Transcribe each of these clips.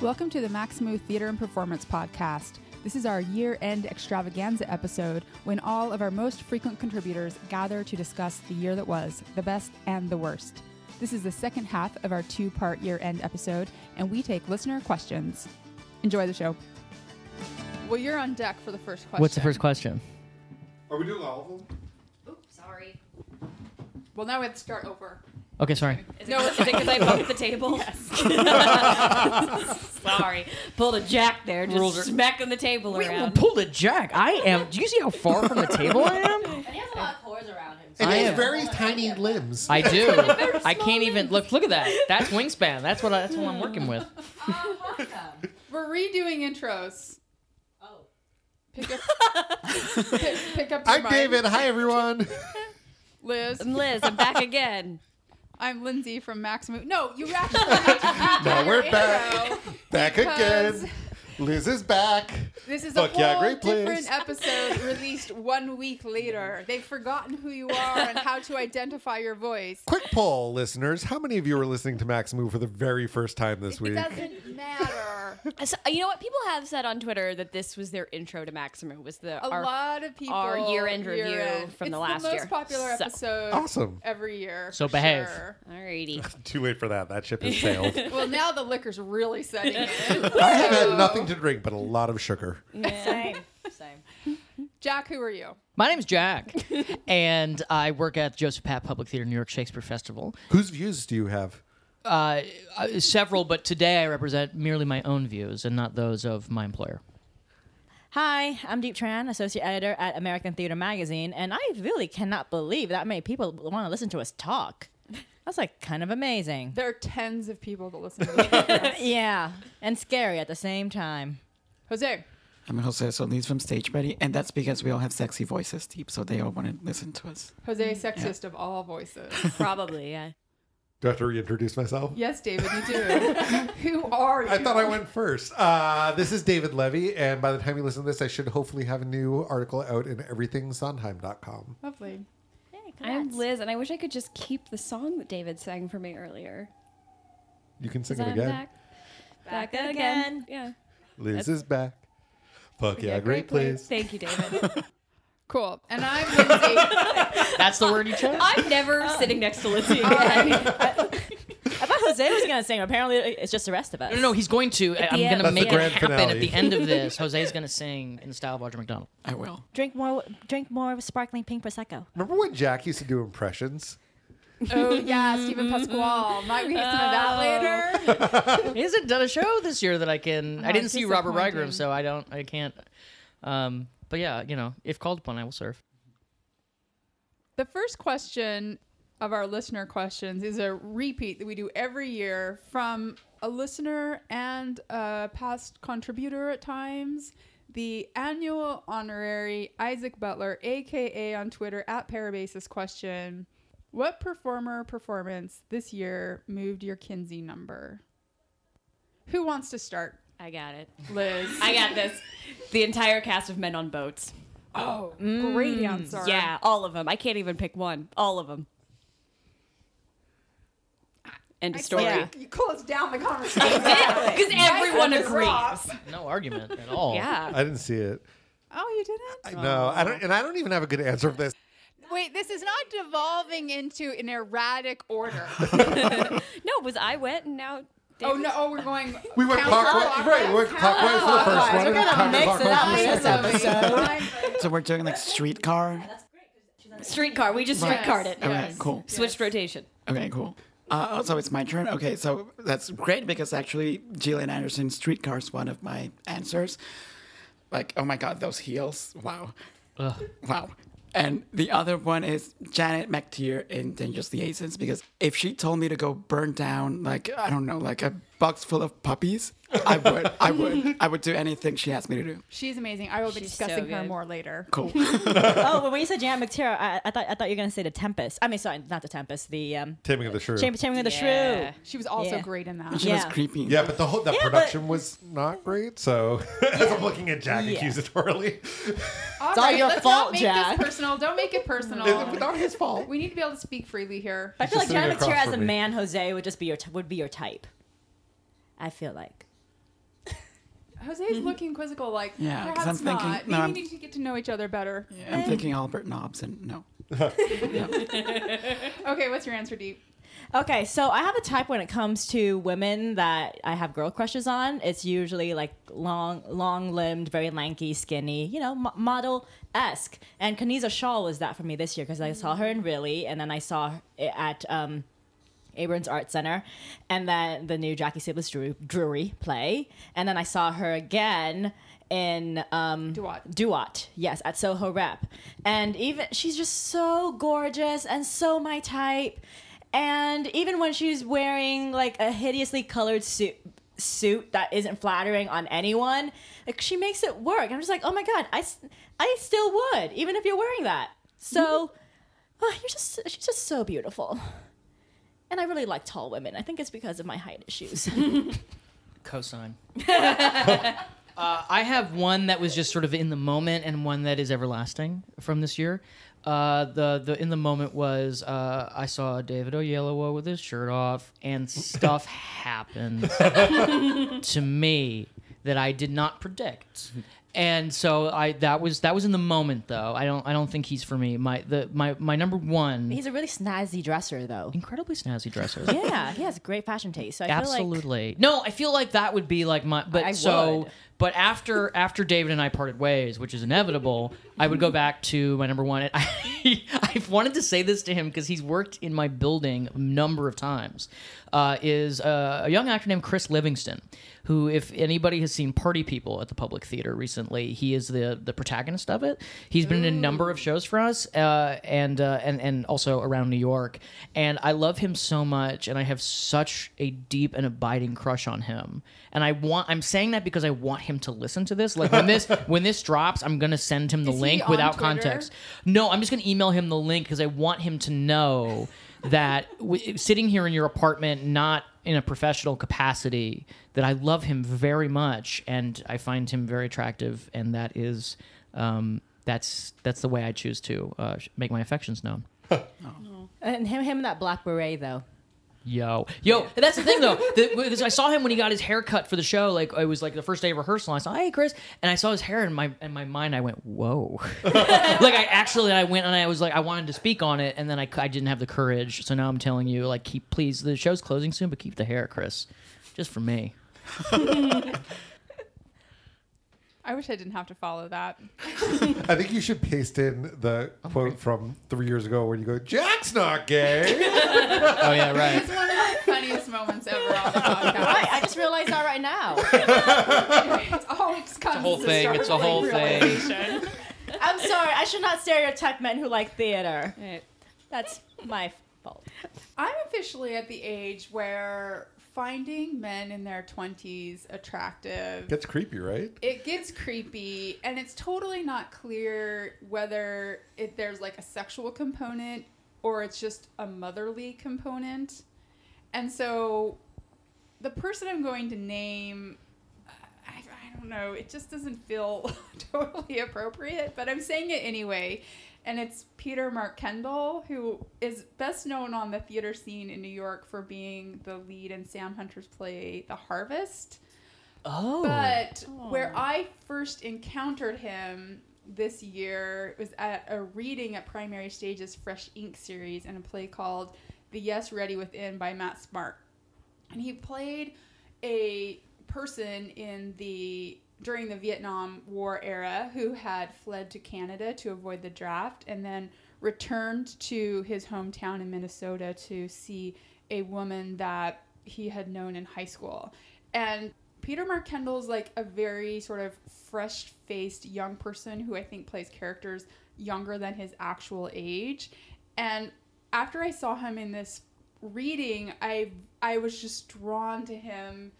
Welcome to the Maxamoo Theater and Performance Podcast. This is our year end extravaganza episode when all of our most frequent contributors gather to discuss the year that was, the best and the worst. This is the second half of our two part year end episode, and we take listener questions. Enjoy the show. Well, you're on deck for the first question. What's the first question? Are we doing all of them? Oops, sorry. Well, now we have to start over. Okay, sorry. Is no, it, is it because I bumped the table? Yes. sorry. Pulled a jack there, just Rules are- smacking the table Wait, well, around. pulled a jack. I am. Do you see how far from the table I am? and he has a lot of pores around him. And I he has very tiny limbs. I do. I can't even look. Look at that. That's wingspan. That's what. I, that's what I'm working with. Uh, We're redoing intros. Oh. Pick up, pick, pick up your I'm mic. David. Hi, everyone. Liz. I'm Liz. I'm back again. I'm Lindsay from Maxamoo. No, you actually need to redo Now your we're back. Back again. Liz is back. This is Fuck a yeah, whole great different place. episode released one week later. They've forgotten who you are and how to identify your voice. Quick poll, listeners. How many of you are listening to Maxamoo for the very first time this week? It doesn't matter. So, you know what? People have said on Twitter that this was their intro to Maxamoo. Was the A our, lot of people. our year-end review year-end. from it's the last the most year. popular So- episode Awesome. every year. So behave. sure. Alrighty. Too late for that. That ship has sailed. Well, now the liquor's really setting in. I have had nothing to drink but a lot of sugar. Same. Same. Jack, who are you? My name's Jack, and I work at Joseph Papp Public Theater New York Shakespeare Festival. Whose views do you have? Uh, uh, several, but today I represent merely my own views and not those of my employer. Hi, I'm Diep Tran, associate editor at American Theater Magazine, and I really cannot believe that many people want to listen to us talk. That's like kind of amazing. There are tens of people that listen to this podcast. Yeah, and scary at the same time. Jose. I'm Jose Solis from Stage Buddy, and that's because we all have sexy voices, deep, so they all want to listen to us. Jose, sexist of all voices. Probably. Yeah. Do I have to reintroduce myself? Yes, David, you do. who are you? I thought I went first. Uh, this is David Levy, and by the time you listen to this, I should hopefully have a new article out in everythingsondheim.com. Lovely. I'm Liz, and I wish I could just keep the song that David sang for me earlier. You can sing it I'm again. Back, back, Back again. again. Yeah. Liz is back. Fuck yeah, great, place. Thank you, David. Cool. And I'm Lindsay. That's the word you chose. I'm never oh. sitting next to Lindsay again. right. I thought Jose was going to sing. Apparently, it's just the rest of us. No, no, no, he's going to. I- I'm going to That's the make it grand happen finale. at the end of this. Jose's going to sing in the style of Audra McDonald. I will. Drink more, drink more sparkling pink prosecco. Remember when Jack used to do impressions? Oh yeah, Steven Pasquale. Might we get some of that later? He hasn't done a show this year that I can. I Oh, didn't see Robber disappointing. Bridegroom, so I don't. I can't. Um, but yeah, you know, if called upon, I will serve. The first question of our listener questions is a repeat that we do every year from a listener and a past contributor at times. The annual honorary Isaac Butler, aka on Twitter at Parabasis question. What performer performance this year moved your Kinsey number? Who wants to start? I got it. Liz. I got this. The entire cast of Men on Boats. oh, mm. great answer. Yeah, all of them. I can't even pick one. All of them. End of story. Yeah. You closed down the conversation. Because everyone agrees. No argument at all. Yeah. I didn't see it. Oh, you didn't? I, no, I don't, and I don't even have a good answer for this. Wait, this is not devolving into an erratic order. No, it was I went and now. oh no! Oh, we're going. We went clockwise, right? We went clockwise for the first one. and then counterclockwise for the second. So we're doing like streetcar. Streetcar. We just Right. streetcarred it. Okay, cool. Switched rotation. Okay, cool. Uh, so it's my turn. Okay, so that's great because actually Gillian Anderson's Streetcar is one of my answers. Like, oh my god, those heels! Wow, wow. And the other one is Janet McTeer in Dangerous Liaisons because if she told me to go burn down like I don't know, like a box full of puppies, I would, I would, I would do anything she asked me to do. She's amazing. I will be She's so discussing her good. more later. Cool. oh, but when you said Janet McTeer, I, I thought I thought you were going to say the Tempest. I mean, sorry, not the Tempest. The um, Taming of the Shrew. Chamber Taming of the Yeah. Shrew. She was also Yeah. great in that. She was creepy. Yeah, but the whole that Yeah, but- production was not great. So as I'm looking at Jack Yeah. accusatorily, All all your let's fault, not make Jack. this personal. Don't make it personal. it's not his fault. we need to be able to speak freely here. I feel like Janet McTeer as a man, Jose would just be your t- would be your type. I feel like. Jose's looking quizzical, like Yeah, 'cause perhaps I'm thinking- not. no, Maybe I'm- we need to get to know each other better. I'm thinking Albert Nobbs, and no. Okay, what's your answer, Diep? Okay, so I have a type when it comes to women that I have girl crushes on. It's usually like long, long-limbed, very lanky, skinny, you know, mo- model esque. And Kaneza Schaal was that for me this year because I saw her in Really, and then I saw it at um, Abrons Art Center, and then the new Jackie Sibblies Drew- Drury play, and then I saw her again in um, Duat. Duat, yes, at Soho Rep, and even she's just so gorgeous and so my type, and even when she's wearing like a hideously colored suit suit that isn't flattering on anyone like she makes it work. I'm just like oh my god i i still would even if you're wearing that. So oh, you're just she's just so beautiful and I really like tall women. I think it's because of my height issues. Cosine. uh, I have one that was just sort of in the moment and one that is everlasting from this year. Uh, the the in the moment was uh, I saw David Oyelowo with his shirt off and stuff happened to me that I did not predict. And so I that was that was in the moment though. I don't I don't think he's for me. My the my my number one He's a really snazzy dresser, though. incredibly snazzy dresser. Yeah, he has great fashion taste. So I feel like Absolutely. no, I feel like that would be like my but I so would. but after after David and I parted ways, which is inevitable, I would go back to my number one. I I've wanted to say this to him because he's worked in my building a number of times. Uh, is uh, a young actor named Chris Livingston, who, if anybody has seen Party People at the Public Theater recently, he is the the protagonist of it. He's been in a number of shows for us, uh, and uh, and and also around New York. And I love him so much, and I have such a deep and abiding crush on him. And I want I'm saying that because I want him to listen to this. Like when this when this drops, I'm gonna send him the Is he link on without Twitter? context. No, I'm just gonna email him the link because I want him to know that w- sitting here in your apartment, not in a professional capacity, that I love him very much and I find him very attractive, and that is um, that's that's the way I choose to uh, make my affections known. and him, him in that black beret though. Yo, yo, that's the thing though. Because I saw him when he got his hair cut for the show. Like it was like the first day of rehearsal. I saw, hey Chris, and I saw his hair in my in my mind. I went, whoa. like I actually, I went and I was like, I wanted to speak on it, and then I I didn't have the courage. So now I'm telling you, like, keep please. The show's closing soon, but keep the hair, Chris, just for me. I wish I didn't have to follow that. I think you should paste in the oh quote from three years ago where you go, Jack's not gay. Oh yeah, right. It's one of the funniest moments ever on the podcast. Right, I just realized that right now. It's always comes a whole as thing, it's a whole thing. realization. I'm sorry. I should not stereotype men who like theater. Right. That's my fault. I'm officially at the age where finding men in their 20s attractive. Gets creepy, right? it gets creepy and it's totally not clear whether it, there's like a sexual component or it's just a motherly component. And so the person i'm going to name I, I don't know it just doesn't feel totally appropriate but i'm saying it anyway and it's peter mark kendall who is best known on the theater scene in new york for being the lead in sam hunter's play the harvest. Oh, but where I first encountered him this year was at a reading at Primary Stage's Fresh Ink series in a play called The Yes Ready Within by Matt Smart. And he played a person in the during the Vietnam War era who had fled to Canada to avoid the draft and then returned to his hometown in Minnesota to see a woman that he had known in high school. And Peter Mark Kendall's like a very sort of fresh faced young person who I think plays characters younger than his actual age. And after I saw him in this reading, I I was just drawn to him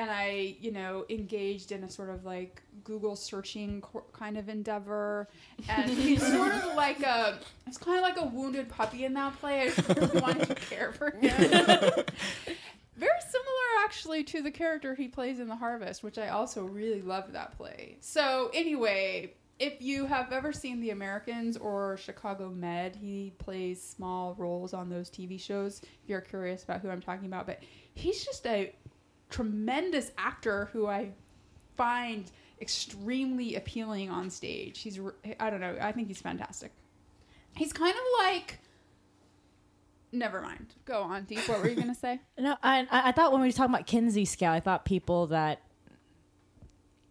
and I, you know, engaged in a sort of like Google searching co- kind of endeavor. And he's sort of like a, it's kind of like a wounded puppy in that play. I just really wanted to care for him. Very similar, actually, to the character he plays in The Harvest, which I also really loved that play. So, anyway, if you have ever seen The Americans or Chicago Med, he plays small roles on those TV shows. If you're curious about who I'm talking about, but he's just a tremendous actor who I find extremely appealing on stage. He's I don't know. I think he's fantastic. He's kind of like. Never mind. Go on, Diep. What were you gonna say? No, I, I thought when we were talking about Kinsey scale, I thought people that.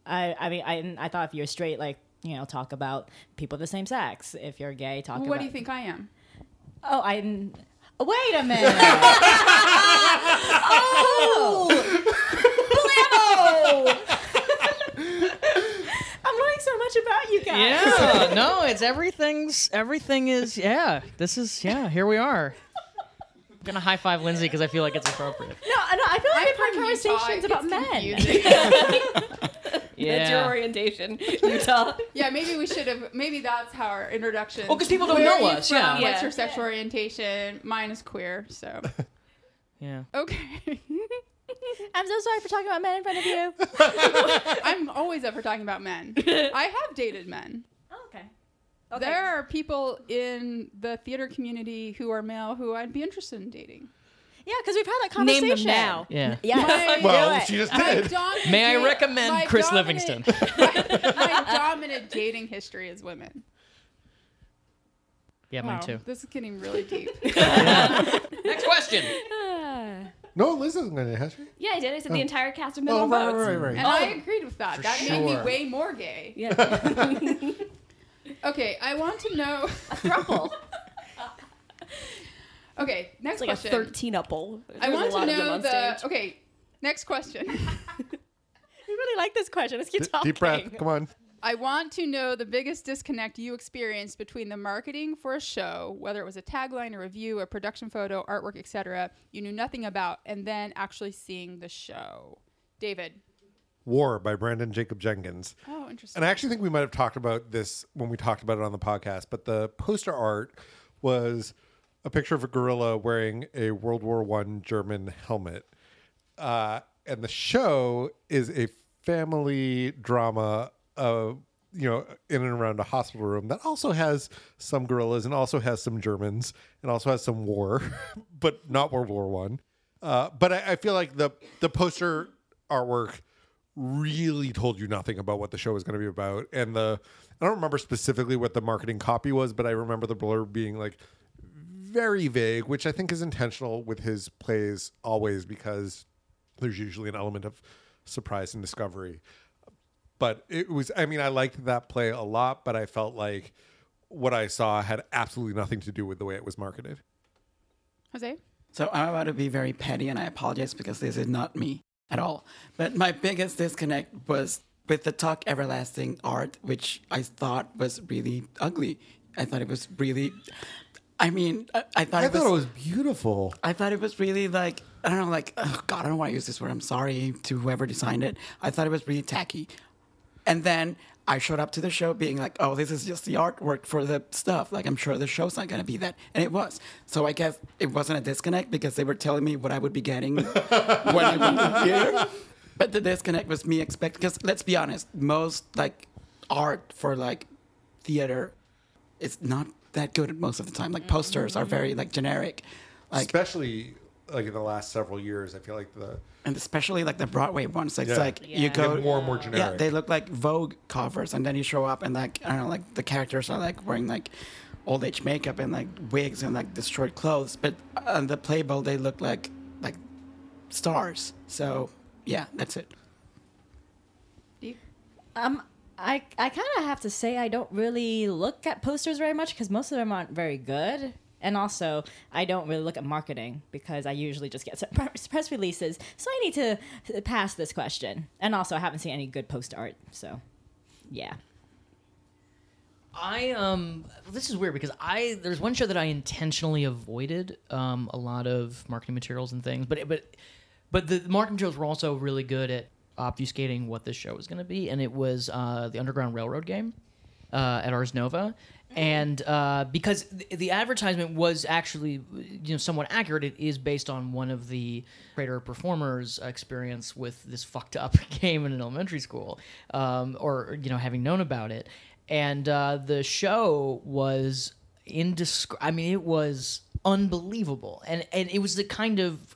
I I mean I I thought if you're straight, like you know, talk about people of the same sex. If you're gay, talk what about. do you think I am? Oh, I. didn't- Wait a minute. oh, blammo! I'm learning so much about you guys. Yeah, no, it's everything's everything is yeah. This is yeah. Here we are. I'm gonna high five Lindsay because I feel like it's appropriate. No, no, I feel like we've from had Utah. conversations about It's men. confusing. That's your Yeah. orientation, Utah. yeah, maybe we should have. Maybe that's how our introduction. Oh, well, because people don't Where know are you us, from? yeah. What's Yeah. your sexual orientation? Mine is queer. So Yeah. okay. I'm so sorry for talking about men in front of you. I'm always up for talking about men. I have dated men. Oh, okay. There are people in the theater community who are male who I'd be interested in dating. Yeah, because we've had that Name conversation. them now. Yeah. Yeah. My- Well, Do it. she just My did. dominant May I da- recommend Chris dominant- Livingston? my dominant dating history is women. Yeah, Wow, mine too. This is getting really deep. Next question. No, Liz isn't going to, has she? Yeah, I did. I said the oh. entire cast of men Oh, on right, boats. right, right, And right. I oh. agreed with that. For that made me sure. way more gay. Yeah. Okay, I want to know. Thruple. Okay, next It's like question. a 13 upple. I want a lot to know the. stage. Okay, next question. We really like this question. Let's keep D- talking. deep breath. Come on. I want to know the biggest disconnect you experienced between the marketing for a show, whether it was a tagline, a review, a production photo, artwork, etc., you knew nothing about, and then actually seeing the show. David. War by Branden Jacob Jenkins. Oh, interesting. And I actually think we might have talked about this when we talked about it on the podcast, but the poster art was a picture of a gorilla wearing a World War One German helmet. Uh, and the show is a family drama uh, you know, in and around a hospital room that also has some gorillas and also has some Germans and also has some war, but not World War One. Uh, but I, I feel like the the poster artwork really told you nothing about what the show was going to be about, and the I don't remember specifically what the marketing copy was, but I remember the blurb being like very vague, which I think is intentional with his plays always because there's usually an element of surprise and discovery but it was i mean i liked that play a lot but i felt like what i saw had absolutely nothing to do with the way it was marketed Jose? So I'm about to be very petty, and I apologize because this is not me at all. But my biggest disconnect was with the Tuck Everlasting art, which I thought was really ugly. I thought it was really. I mean, I, I thought i it was. it was beautiful I thought it was really like I don't know, like oh God, I don't want to use this word. I'm sorry to whoever designed it. I thought it was really tacky. And then I showed up to the show being like, "Oh, this is just the artwork for the stuff. Like, I'm sure the show's not gonna be that." And it was. So I guess it wasn't a disconnect because they were telling me what I would be getting when I went to theater. But the disconnect was me expect because let's be honest, most like art for like theater is not that good most of the time. Like posters are very like generic. Like especially like in the last several years i feel like the and especially like the Broadway ones. It's Yeah. like you Yeah. go get more and more Yeah, generic they look like Vogue covers, and then you show up and like I don't know, like the characters are like wearing like old age makeup and like wigs and like destroyed clothes, but on the Playbill they look like like stars. So yeah, that's it. Um, I I kind of have to say I don't really look at posters very much because most of them aren't very good. And also, I don't really look at marketing because I usually just get press releases. So I need to pass this question. And also, I haven't seen any good post art. So, yeah. I um this is weird because I there's one show that I intentionally avoided um a lot of marketing materials and things, but but but the marketing materials were also really good at obfuscating what this show was going to be, and it was uh, the Underground Railroad game uh, at Ars Nova. And uh, because the, the advertisement was actually, you know, somewhat accurate, it is based on one of the creator performers' experience with this fucked up game in an elementary school, um, or you know, having known about it. And uh, the show was indescri- I mean, it was unbelievable, and and it was the kind of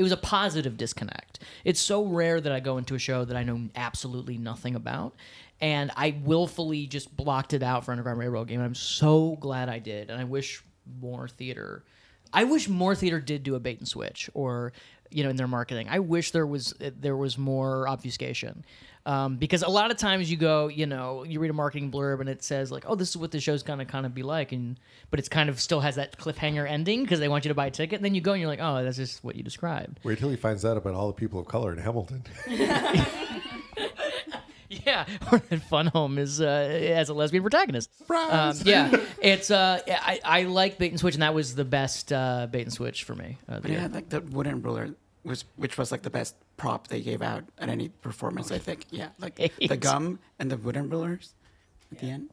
it was a positive disconnect. It's so rare that I go into a show that I know absolutely nothing about, and I willfully just blocked it out for Underground Railroad game. And I'm so glad I did, and I wish more theater. I wish more theater did do a bait and switch, or you know, in their marketing. I wish there was there was more obfuscation. Um, because a lot of times you go, you know, you read a marketing blurb and it says like, "Oh, this is what the show's gonna kind of be like," and but it's kind of still has that cliffhanger ending because they want you to buy a ticket. And then you go and you're like, "Oh, that's just what you described." Wait till he finds out about all the people of color in Hamilton. Yeah, or that Fun Home is uh, as a lesbian protagonist. Um, yeah, it's uh, I, I like bait and switch, and that was the best uh, bait and switch for me. Uh, But yeah, like the wooden ruler was, which was like the best prop they gave out at any performance. I think. Yeah, like the gum and the wooden rulers at the end.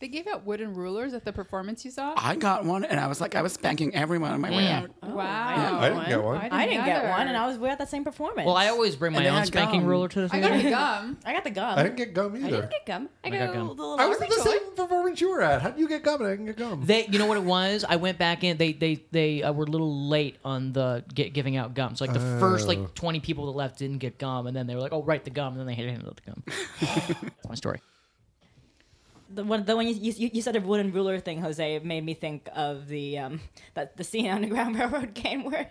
They gave out wooden rulers at the performance you saw. I got one, and I was like, I was spanking everyone on my way out. wow. I didn't get one. I didn't get either. one, and I was at that same performance. Well, I always bring my they own had spanking gum. ruler to the I got the gum. I got the gum. I didn't get gum either. I didn't get gum. I I go got gum. the little I was at the toy. same performance you were at. How did you get gum and I didn't get gum? They, you know what it was? I went back in. They, they, they uh, were a little late on the get, giving out gum. So like the first Oh. like twenty people that left didn't get gum, and then they were like, "Oh, right, the gum," and then they handed out the gum. That's my story. The one, the one you, you, you said a wooden ruler thing, Jose, made me think of the um that the scene on Underground Railroad game where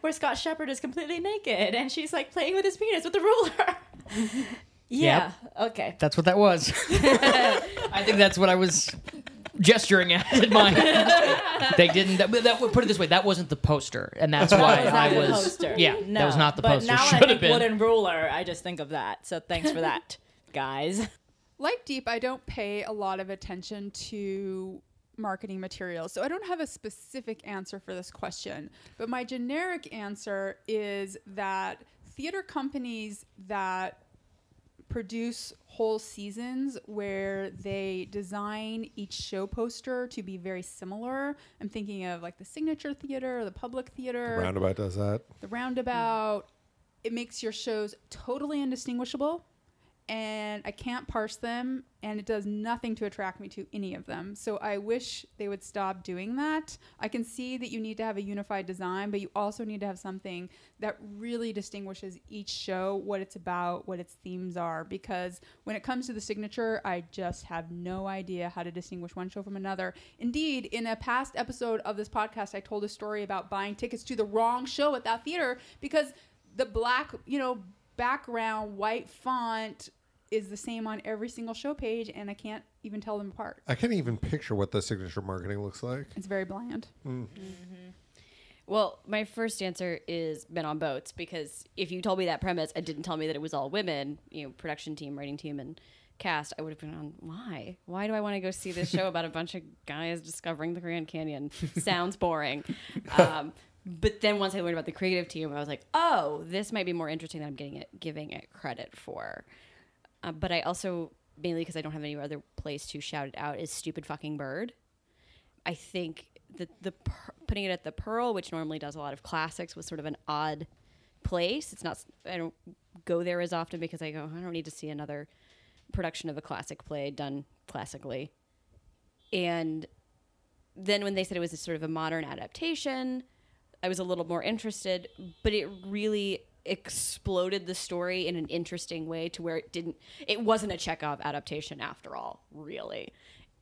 where Scott Sheppard is completely naked and she's like playing with his penis with the ruler. yeah. Okay. That's what that was. I think that's what I was gesturing at in mind. they didn't. That, that, put it this way: that wasn't the poster, and that's why That was not I the was. poster. Yeah, no, that was not the but poster. now when I Should think have been. wooden ruler, I just think of that. So thanks for that, guys. Like Diep, I don't pay a lot of attention to marketing materials. So I don't have a specific answer for this question. But my generic answer is that theater companies that produce whole seasons where they design each show poster to be very similar. I'm thinking of like the Signature Theater, the Public Theater, The Roundabout does that. the roundabout it makes your shows totally indistinguishable and i can't parse them and it does nothing to attract me to any of them. So i wish they would stop doing that. I can see that you need to have a unified design but you also need to have something that really distinguishes each show what it's about what its themes are because when it comes to the signature i just have no idea how to distinguish one show from another. Indeed in a past episode of this podcast i told a story about buying tickets to the wrong show at that theater because the black, you know, background white font is the same on every single show page, and I can't even tell them apart. I can't even picture what the signature marketing looks like. It's very bland. Well, my first answer is Men on Boats because if you told me that premise and didn't tell me that it was all women, you know, production team, writing team, and cast, I would have been on why? Why do I want to go see this show about a bunch of guys discovering the Grand Canyon? Sounds boring. Um, but then once I learned about the creative team, I was like, oh, this might be more interesting than I'm getting it, giving it credit for. Uh, but I also, mainly because I don't have any other place to shout it out, is Stupid Fucking Bird. I think that the per- putting it at the Pearl, which normally does a lot of classics, was sort of an odd place. It's not. I don't go there as often because I go. I don't need to see another production of a classic play done classically. And then when they said it was sort of a modern adaptation, I was a little more interested. But it really exploded the story in an interesting way to where it didn't. It wasn't a Chekhov adaptation after all, really.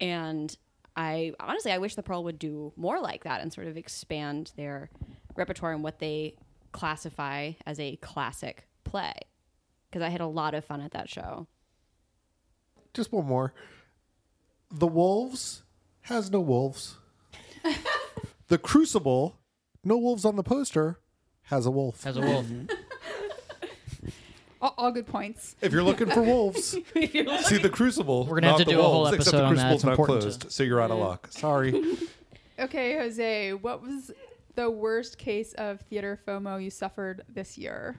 And I honestly, I wish the Pearl would do more like that and sort of expand their repertoire and what they classify as a classic play. Because I had a lot of fun at that show. Just one more. The Wolves has no wolves. the Crucible, no wolves on the poster, has a wolf. As a wolf. All, all good points. If you're looking for wolves, see the Crucible. We're gonna have not to the do a whole wolves, except episode the on that. Crucible's It's not important closed, to- so you're out of luck. Sorry. Okay, Jose, what was the worst case of theater FOMO you suffered this year?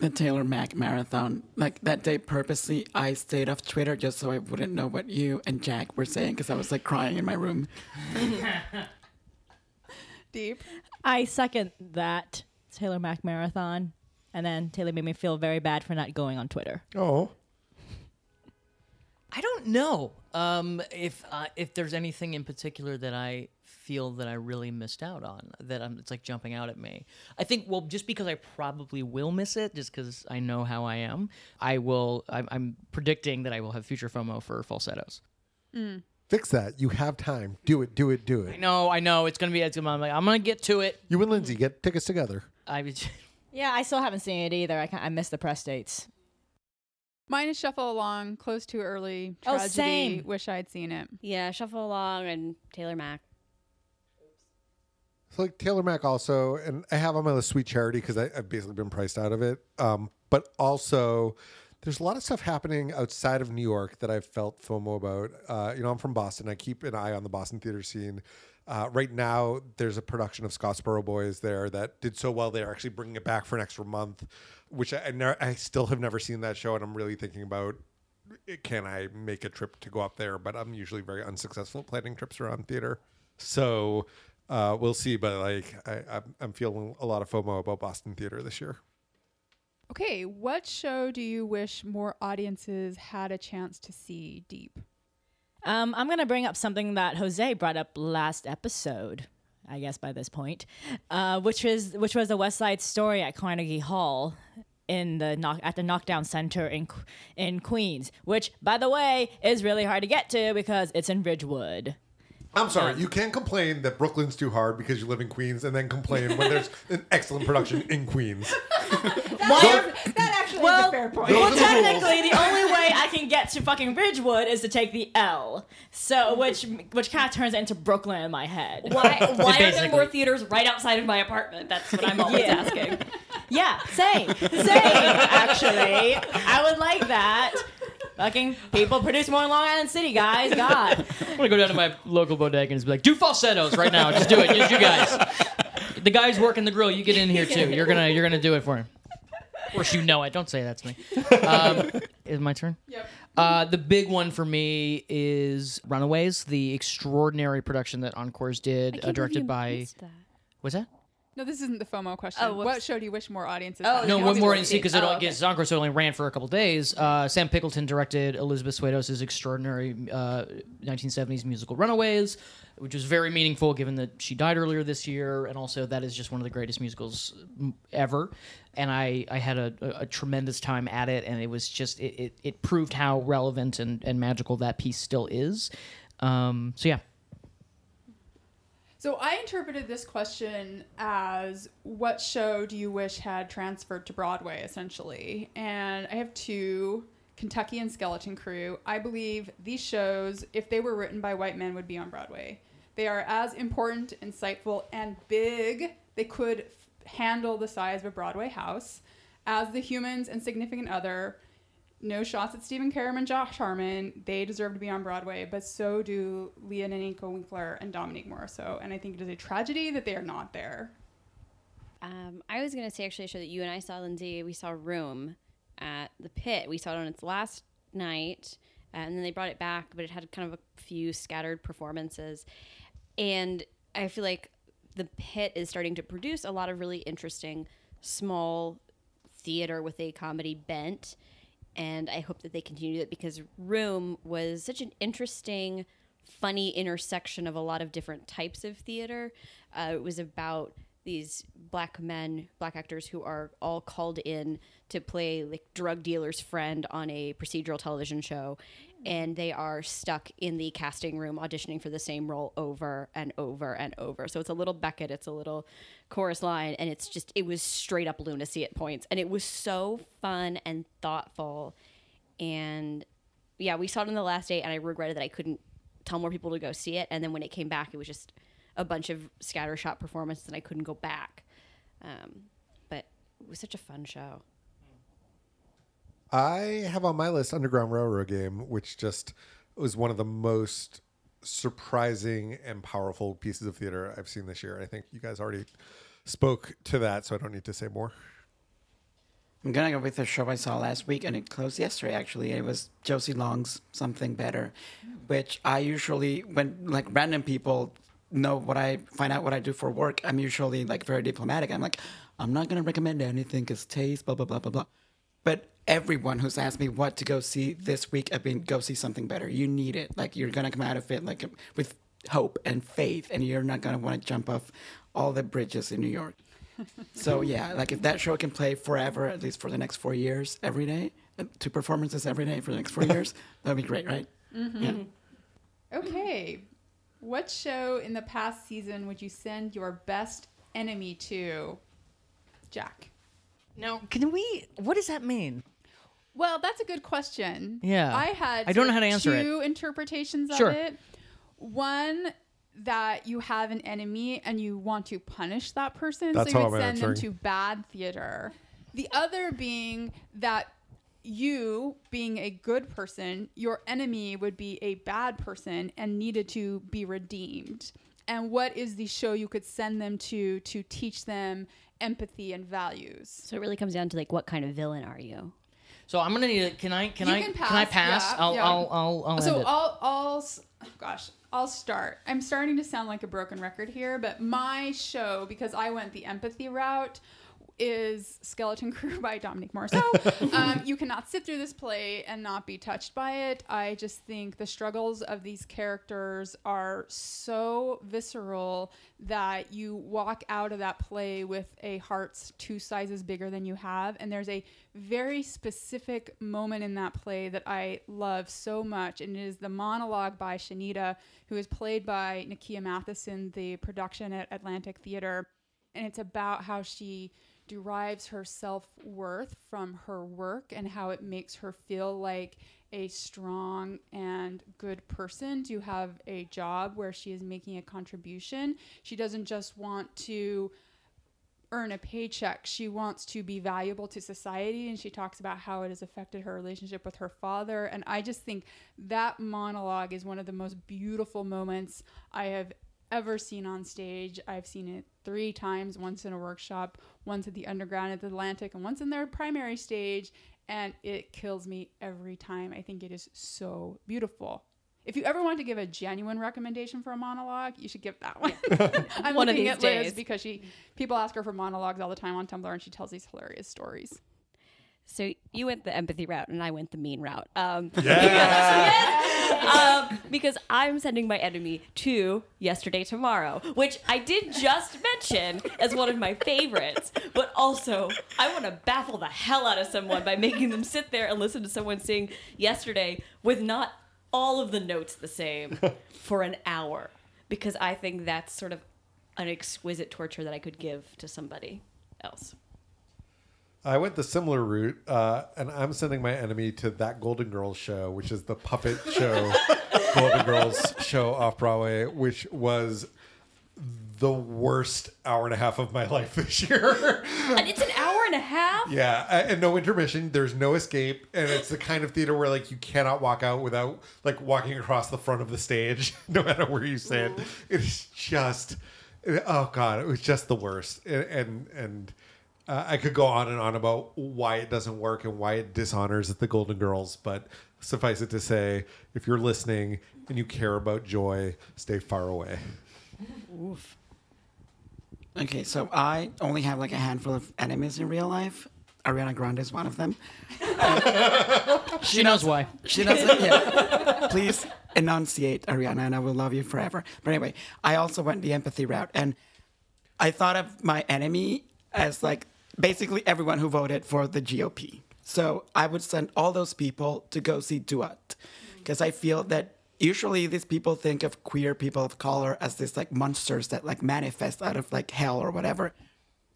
The Taylor Mac marathon. Like that day, purposely, I stayed off Twitter just so I wouldn't know what you and Jack were saying because I was like crying in my room. Deep. I second that Taylor Mac marathon, and then Taylor made me feel very bad for not going on Twitter. Oh. I don't know um, if uh, if there's anything in particular that I feel that I really missed out on that I'm, it's like jumping out at me. I think well, just because I probably will miss it, just because I know how I am, I will. I'm, I'm predicting that I will have future FOMO for falsettos. Fix that. You have time. Do it. Do it. Do it. I know, I know. It's gonna be. It's gonna, I'm like, I'm gonna get to it. You and Lindsay get tickets together. I. Yeah, I still haven't seen it either. I can I missed the press dates. Mine is Shuffle Along, Close Too Early, Oh, Tragedy, same. Wish I'd Seen It. Yeah, Shuffle Along and Taylor Mac. So like Taylor Mac also, and I have on my list Sweet Charity because I've basically been priced out of it. Um, but also, there's a lot of stuff happening outside of New York that I've felt FOMO about. Uh, you know, I'm from Boston. I keep an eye on the Boston theater scene. Uh, right now, there's a production of Scottsboro Boys there that did so well. They're actually bringing it back for an extra month, which I, I, never, I still have never seen that show, and I'm really thinking about can I make a trip to go up there? But I'm usually very unsuccessful planning trips around theater. So uh, we'll see. But like, I, I'm feeling a lot of FOMO about Boston theater this year. Okay, what show do you wish more audiences had a chance to see Diep? Um, I'm gonna bring up something that Jose brought up last episode. I guess by this point, uh, which is which was the West Side Story at Carnegie Hall in the knock at the Knockdown Center in in Queens, which by the way is really hard to get to because it's in Ridgewood. I'm sorry, you can't complain that Brooklyn's too hard because you live in Queens, and then complain when there's an excellent production in Queens. Why? That actually Well, is a fair point. well, Those are the technically, the only way I can get to fucking Ridgewood is to take the L. So, which which kind of turns it into Brooklyn in my head. Why, why are there more theaters right outside of my apartment? That's what I'm always Yeah. asking. Yeah, same, same. Actually, I would like that. Fucking people produce more in Long Island City, guys. God. I'm gonna go down to my local bodega and just be like, do falsettos right now. Just do it. Just you guys. The guys working the grill, you get in here too. You're gonna you're gonna do it for him. Of course, you know it. Don't say that to me. Um, is my turn? Yep. Uh, the big one for me is Runaways, the extraordinary production that Encores did, uh, directed by. Was that? No, this isn't the FOMO question. Oh, what show do you wish more audiences Oh, had? No, one more in see because it Oh, only okay. gets Zonkers only ran for a couple days. Uh, Sam Pinkleton directed Elizabeth Swados' extraordinary uh, 1970s musical Runaways, which was very meaningful given that she died earlier this year, and also that is just one of the greatest musicals ever. And I, I had a, a, a tremendous time at it, and it was just it, it, it proved how relevant and, and magical that piece still is. Um, so yeah, So I interpreted this question as what show do you wish had transferred to Broadway, essentially? And I have two Kentucky and Skeleton Crew. I believe these shows, if they were written by white men, would be on Broadway. They are as important, insightful, and big. They could f- handle the size of a Broadway house as the humans and significant other. No shots at Stephen Karam and Josh Harmon. They deserve to be on Broadway, but so do Leah Nico Winkler and Dominique Morisseau. And I think it is a tragedy that they are not there. Um, I was going to say actually a show that you and I saw, Lindsay. We saw Room at the Pit. We saw it on its last night, and then they brought it back, but it had kind of a few scattered performances. And I feel like the Pit is starting to produce a lot of really interesting small theater with a comedy bent. And I hope that they continue that because Room was such an interesting, funny intersection of a lot of different types of theater. Uh, it was about these black men, black actors who are all called in to play like drug dealer's friend on a procedural television show, and they are stuck in the casting room auditioning for the same role over and over and over. So it's a little Beckett, it's a little chorus line, and it's just it was straight up lunacy at points, and it was so fun and thoughtful, and yeah, we saw it on the last day, and I regretted that I couldn't tell more people to go see it. And then when it came back, it was just a bunch of scattershot performances, and I couldn't go back. Um, but it was such a fun show. I have on my list Underground Railroad game, which just was one of the most surprising and powerful pieces of theater I've seen this year. I think you guys already spoke to that, so I don't need to say more. I'm gonna go with a show I saw last week, and it closed yesterday. Actually, it was Josie Long's Something Better, which I usually, when like random people know what I find out what I do for work, I'm usually like very diplomatic. I'm like, I'm not gonna recommend anything because taste, blah blah blah blah blah. But everyone who's asked me what to go see this week, I've been go see something better. You need it. Like you're gonna come out of it like with hope and faith, and you're not gonna want to jump off all the bridges in New York. so yeah, like if that show can play forever, at least for the next four years, every day, uh, two performances every day for the next four years, that'd be great, right? Yeah. Okay. What show in the past season would you send your best enemy to? Jack. Now, can we? What does that mean? Well, that's a good question. Yeah. I had I don't know how to answer it. two interpretations Sure. of it. One that you have an enemy and you want to punish that person, That's so you how would I'm send them answering. to bad theater. The other being that you, being a good person, your enemy would be a bad person and needed to be redeemed. And what is the show you could send them to to teach them empathy and values? So it really comes down to like what kind of villain are you? So I'm gonna need. A, can I? Can You I? can Can I pass, pass? yeah, I'll, yeah. I'll. I'll. I'll. so. I'll, I'll, gosh, I'll start. I'm starting to sound like a broken record here, but my show, because I went the empathy route, is Skeleton Crew by Dominique Morisseau. um, you cannot sit through this play and not be touched by it. I just think the struggles of these characters are so visceral that you walk out of that play with a heart's two sizes bigger than you have. And there's a very specific moment in that play that I love so much. And it is the monologue by Shanita, who is played by Nakia Matheson, the production at Atlantic Theater. And it's about how she derives her self worth from her work and how it makes her feel like a strong and good person to have a job where she is making a contribution. She doesn't just want to earn a paycheck. She wants to be valuable to society and she talks about how it has affected her relationship with her father and I just think that monologue is one of the most beautiful moments I have ever seen on stage. I've seen it 3 times, once in a workshop, once at the underground at the Atlantic and once in their primary stage and it kills me every time. I think it is so beautiful. If you ever want to give a genuine recommendation for a monologue, you should give that one. I'm One of looking these at Liz days. because she people ask her for monologues all the time on Tumblr, and she tells these hilarious stories. So you went the empathy route, and I went the mean route. Um, Yeah. um, because I'm sending my enemy to Yesterday Tomorrow, which I did just mention as one of my favorites. But also, I want to baffle the hell out of someone by making them sit there and listen to someone sing Yesterday with not all of the notes the same for an hour. Because I think that's sort of an exquisite torture that I could give to somebody else. I went the similar route, uh, and I'm sending my enemy to that Golden Girls show, which is the puppet show, Golden Girls show off Broadway, which was the worst hour and a half of my life this year. And it's an hour and a half? yeah, and no intermission. There's no escape, and it's the kind of theater where like you cannot walk out without like walking across the front of the stage, no matter where you sit. It's just, oh god, it was just the worst, and and. and uh, I could go on and on about why it doesn't work and why it dishonors the Golden Girls, but suffice it to say, if you're listening and you care about joy, stay far away. Oof. Okay, so I only have like a handful of enemies in real life. Ariana Grande is one of them. she knows why. She doesn't. Yeah. Please enunciate, Ariana, and I will love you forever. But anyway, I also went the empathy route, and I thought of my enemy as like basically everyone who voted for the GOP. So I would send all those people to go see Duat, because I feel that usually these people think of queer people of color as this like monsters that like manifest out of like hell or whatever.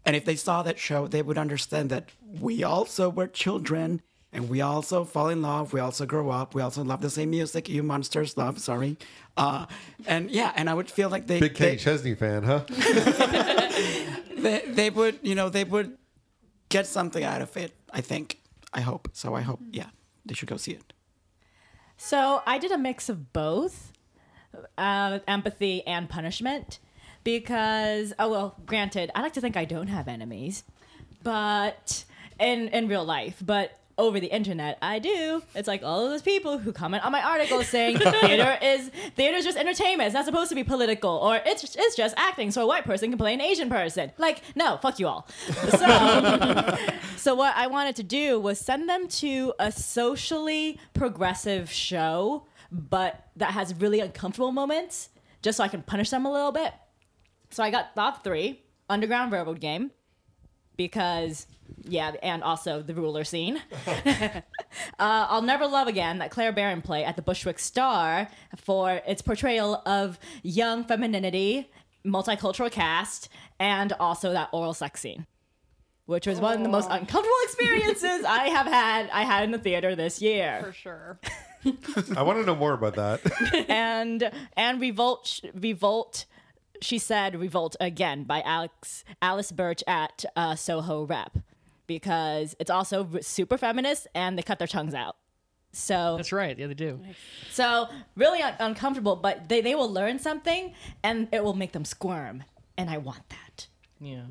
And if they saw that show, they would understand that we also were children and we also fall in love. We also grow up. We also love the same music you monsters love. Sorry. Uh, and yeah, and I would feel like they, Big Kenny they, Chesney fan, huh? they, they would, you know, they would get something out of it, I think. I hope. So I hope, yeah, they should go see it. So I did a mix of both uh, empathy and punishment because, oh, well, granted, I like to think I don't have enemies, but in, in real life, but over the internet. I do. It's like all of those people who comment on my articles saying theater is theater is just entertainment. It's not supposed to be political, or it's it's just acting. So a white person can play an Asian person. Like, no, fuck you all. So, so what I wanted to do was send them to a socially progressive show, but that has really uncomfortable moments, just so I can punish them a little bit. So I got top three Underground Railroad Game because yeah, and also the ruler scene. uh, I'll Never Love Again that Clare Barron play at the Bushwick Starr for its portrayal of young femininity, multicultural cast, and also that oral sex scene. Which was one of the most uncomfortable experiences I have had I had in the theater this year. For sure. I want to know more about that. and and revolt revolt she said revolt again by alex alice birch at uh, soho rep because it's also super feminist and they cut their tongues out so That's right. Yeah, they do. so really un- uncomfortable but they, they will learn something and it will make them squirm and i want that Yeah.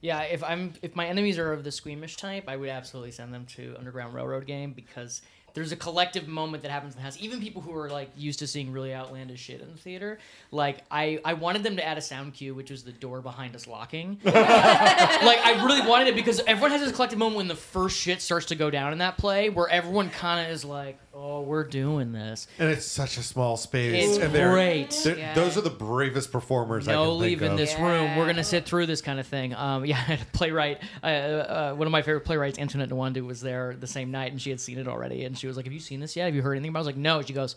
Yeah, if I'm if my enemies are of the squeamish type, I would absolutely send them to Underground Railroad game because there's a collective moment that happens in the house. Even people who are like used to seeing really outlandish shit in the theater, like I I wanted them to add a sound cue, which was the door behind us locking. like I really wanted it because everyone has this collective moment when the first shit starts to go down in that play, where everyone kind of is like, "Oh, we're doing this." and it's such a small space. It's and they're- great. they're- Yeah. Those are the bravest performers I no can think leave in of. this room. We're gonna sit through this kind of thing. Um, yeah, a playwright. Uh, uh, one of my favorite playwrights, Antoinette Nwandu, was there the same night, and she had seen it already. And she was like, "Have you seen this yet? Have you heard anything about?" it? I was like, "No." She goes,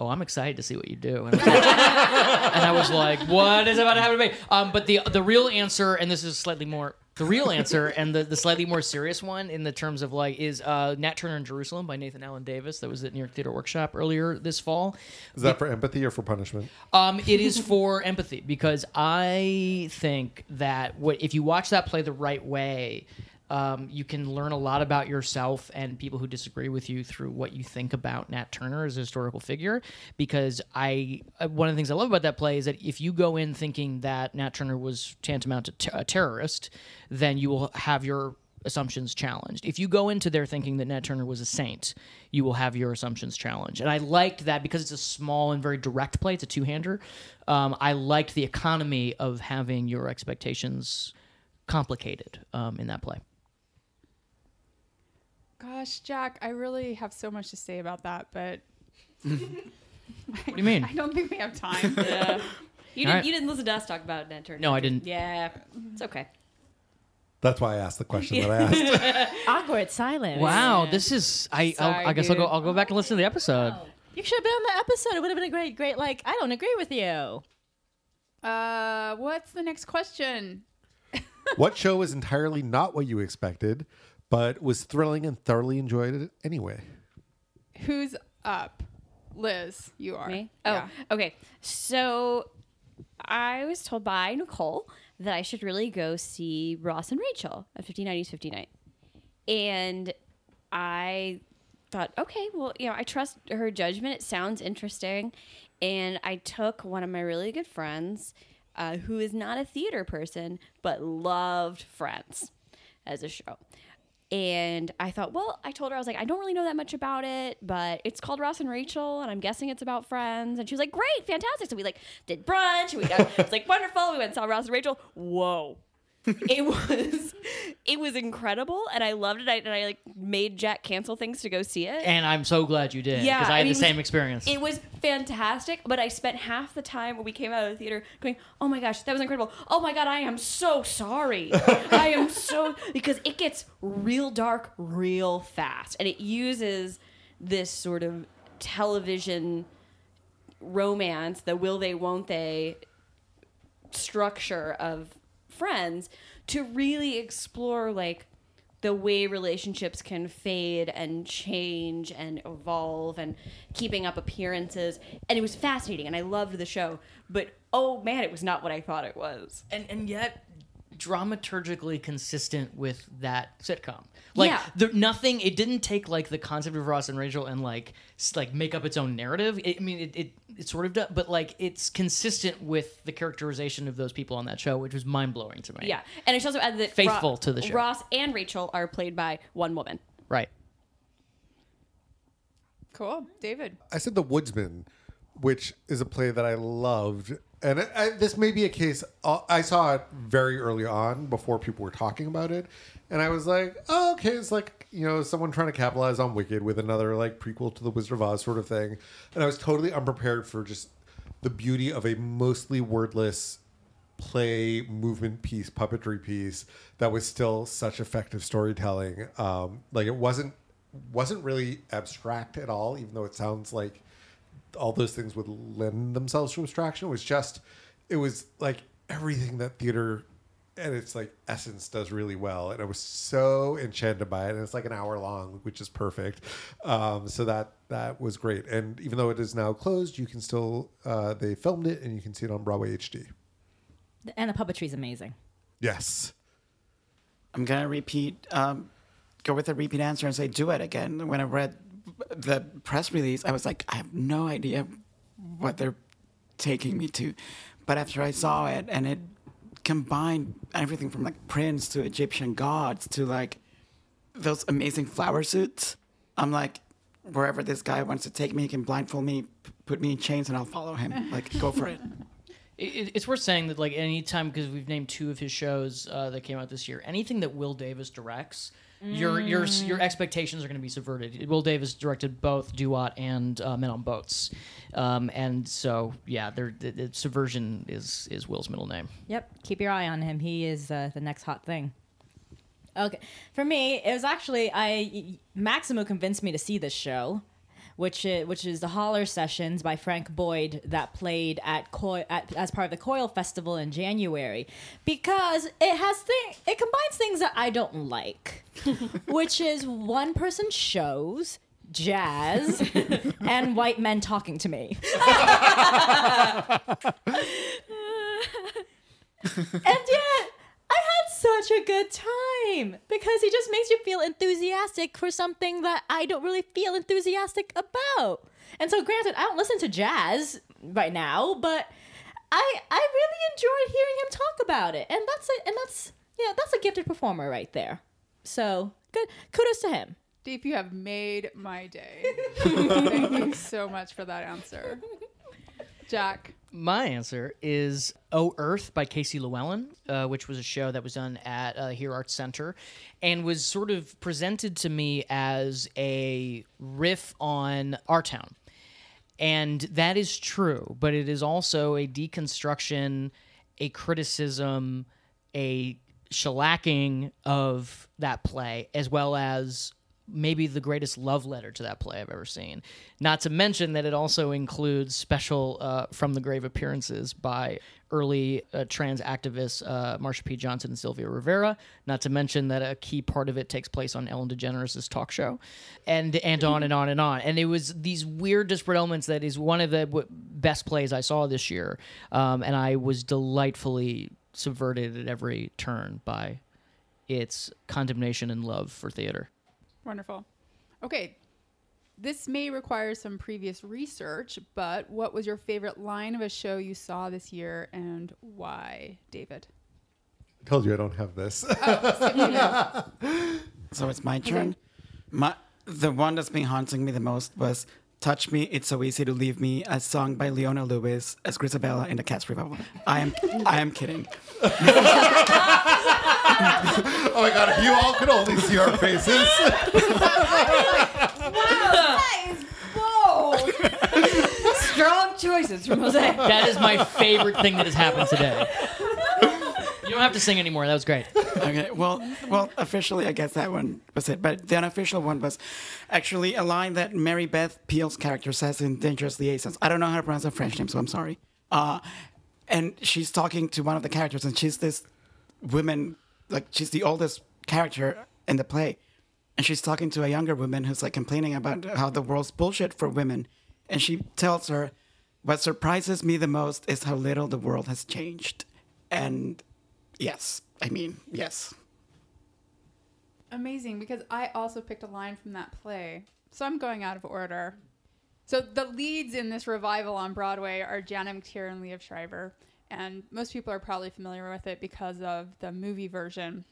"Oh, I'm excited to see what you do." And I was like, and I was like "What is about to happen to me?" Um, but the the real answer, and this is slightly more. The real answer and the, the slightly more serious one in the terms of like is uh, Nat Turner in Jerusalem by Nathan Alan Davis that was at New York Theater Workshop earlier this fall. Is that for empathy or for punishment? Um, it is for empathy because I think that what if you watch that play the right way, um, you can learn a lot about yourself and people who disagree with you through what you think about Nat Turner as a historical figure. Because I, uh, one of the things I love about that play is that if you go in thinking that Nat Turner was tantamount to ter- a terrorist, then you will have your assumptions challenged. If you go into there thinking that Nat Turner was a saint, you will have your assumptions challenged. And I liked that because it's a small and very direct play. It's a two-hander. Um, I liked the economy of having your expectations complicated um, in that play. Gosh, Jack, I really have so much to say about that, but What do you mean? I don't think we have time. Yeah. You didn't, right. you didn't listen to us talk about Nat Turner. No, I didn't. Yeah, it's okay. That's why I asked the question that I asked. awkward silence Wow, this is. I. I'll, I guess I'll go. I'll go back and listen to the episode. you should have been on the episode it would have been a great great like i don't agree with you Uh, what's the next question? what show was entirely not what you expected, but was thrilling and thoroughly enjoyed it anyway? Who's up? Liz, you are. Me? Oh, Yeah. okay. So I was told by Nicole that I should really go see Ross and Rachel at 59E59. And I thought, okay, well, you know, I trust her judgment. It sounds interesting. And I took one of my really good friends uh, who is not a theater person, but loved Friends as a show. And I thought, well, I told her, I was like, I don't really know that much about it, but it's called Ross and Rachel, and I'm guessing it's about friends. And she was like, great, fantastic. So we like did brunch. We got, it was like wonderful. We went and saw Ross and Rachel. Whoa. it was it was incredible and I loved it I, and I like made Jack cancel things to go see it. And I'm so glad you did. Yeah, Because I I had mean, the same experience. It was fantastic, but I spent half the time when we came out of the theater going, "Oh my gosh, that was incredible! Oh my god, I am so sorry. I am so because it gets real dark real fast, and it uses this sort of television romance, the will they, won't they structure of Friends to really explore like the way relationships can fade and change and evolve and keeping up appearances. And it was fascinating and I loved the show but oh man it was not what I thought it was. And and yet dramaturgically consistent with that sitcom. Like Yeah. there, nothing. It didn't take like the concept of Ross and Rachel and like s- like make up its own narrative. It, I mean, it, it it sort of does, but like it's consistent with the characterization of those people on that show, which was mind blowing to me. yeah and I should also add that Faithful Ro- to the show. Ross and Rachel are played by one woman Right. Cool. David. I said The Woodsman, which is a play that I loved. And I, this may be a case, uh, I saw it very early on before people were talking about it. And I was like, oh, okay, it's like, you know, someone trying to capitalize on Wicked with another like prequel to The Wizard of Oz sort of thing. And I was totally unprepared for just the beauty of a mostly wordless play movement piece puppetry piece that was still such effective storytelling um like it wasn't wasn't really abstract at all even though it sounds like all those things would lend themselves to abstraction. It was just it was like everything that theater and its like essence does really well. And i was so enchanted by it. And it's like an hour long which is perfect. Um, so that that was great. And even though it is now closed you can still uh, they filmed it and you can see it on broadway hd And the puppetry is amazing. yes. I'm gonna repeat, um, go with a repeat answer and say do it again. When I read the press release, I was like, I have no idea what they're taking me to, but after I saw it and it combined everything from like Prince to Egyptian gods to like those amazing flower suits, I'm like, wherever this guy wants to take me, he can blindfold me, p- put me in chains, and I'll follow him. Like, go for it. It, it's worth saying that like anytime because we've named two of his shows uh, that came out this year. Anything that Will Davis directs, your your your expectations are going to be subverted. Will Davis directed both Duat and uh, Men on Boats, um, and so yeah, there the, the subversion is is Will's middle name. Yep, keep your eye on him. He is uh, the next hot thing. Okay, for me, it was actually I Maxamoo convinced me to see this show, which is, which is the Holler Sessions by Frank Boyd that played at, at as part of the Coil Festival in January, because it has thing it combines things that I don't like, which is one person shows. Jazz and white men talking to me. And yet, such a good time because he just makes you feel enthusiastic for something that I don't really feel enthusiastic about. And so, granted, I don't listen to jazz right now, but I I really enjoyed hearing him talk about it, and that's it. And that's yeah, that's a gifted performer right there. So good, kudos to him. Diep, you have made my day. Thank you so much for that answer. Jack. My answer is "Oh Earth" by Casey Llewellyn, uh, which was a show that was done at uh, Here Arts Center, and was sort of presented to me as a riff on Our Town, and that is true. But it is also a deconstruction, a criticism, a shellacking of that play, as well as maybe the greatest love letter to that play I've ever seen. Not to mention that it also includes special uh, from the grave appearances by early uh, trans activists uh, Marsha P. Johnson and Sylvia Rivera. Not to mention that a key part of it takes place on Ellen DeGeneres' talk show, and and on and on and on. And it was these weird disparate elements that is one of the w- best plays I saw this year, um, and I was delightfully subverted at every turn by its condemnation and love for theater. Wonderful. Okay. This may require some previous research, but what was your favorite line of a show you saw this year and why, David? I told you I don't have this. Oh, so it's my turn. My the one that's been haunting me the most was "Touch Me, It's So Easy to Leave Me," a song by Leona Lewis as Grizabella in the Cats revival. I am I am kidding. oh my god, if you all could only see our faces. Strong choices from Jose. That is my favorite thing that has happened today. You don't have to sing anymore. That was great. Okay, well, well, officially, I guess that one was it. But the unofficial one was actually a line that Mary Beth Peil's character says in Dangerous Liaisons. I don't know how to pronounce her French name, so I'm sorry. Uh, and she's talking to one of the characters, and she's this woman, like she's the oldest character in the play, and she's talking to a younger woman who's like complaining about how the world's bullshit for women, and she tells her, "What surprises me the most is how little the world has changed," and yes, I mean yes. Amazing, because I also picked a line from that play. So I'm going out of order. So the leads in this revival on Broadway are Janet McTeer and Liev Schreiber. And most people are probably familiar with it because of the movie version.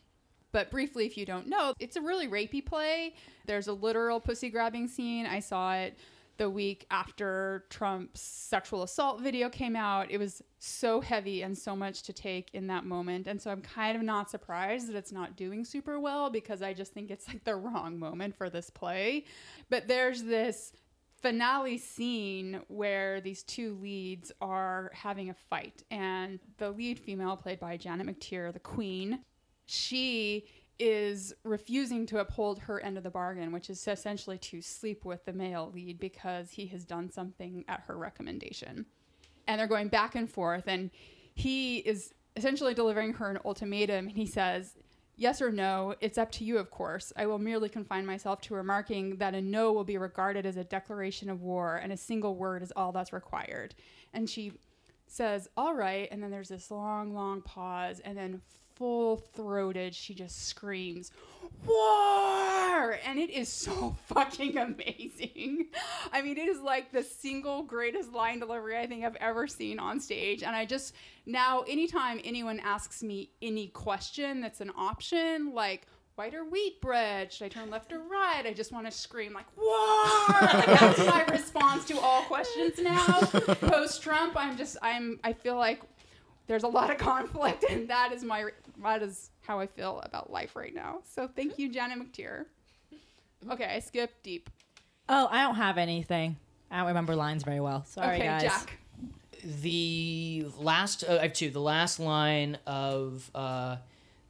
But briefly, if you don't know, it's a really rapey play. There's a literal pussy grabbing scene. I saw it the week after Trump's sexual assault video came out. It was so heavy and so much to take in that moment. And so I'm kind of not surprised that it's not doing super well because I just think it's like the wrong moment for this play. But there's this finale scene where these two leads are having a fight and the lead female played by Janet McTeer, the queen, she is refusing to uphold her end of the bargain, which is essentially to sleep with the male lead because he has done something at her recommendation. And they're going back and forth, and he is essentially delivering her an ultimatum. And he says, Yes or no, it's up to you, of course. I will merely confine myself to remarking that a no will be regarded as a declaration of war, and a single word is all that's required. And she says, All right. And then there's this long, long pause, and then full throated, she just screams, War! And it is so fucking amazing. I mean, it is like the single greatest line delivery I think I've ever seen on stage. And I just, now, anytime anyone asks me any question that's an option, like, white or wheat bread? Should I turn left or right? I just want to scream like war. Like, that's my response to all questions now. Post Trump, I'm just I'm I feel like there's a lot of conflict, and that is my that is how I feel about life right now. So thank you, Janet McTeer. Okay, I skipped Diep. Oh, I don't have anything. I don't remember lines very well. Sorry, okay, guys. Jack. the last uh, I have two. The last line of uh,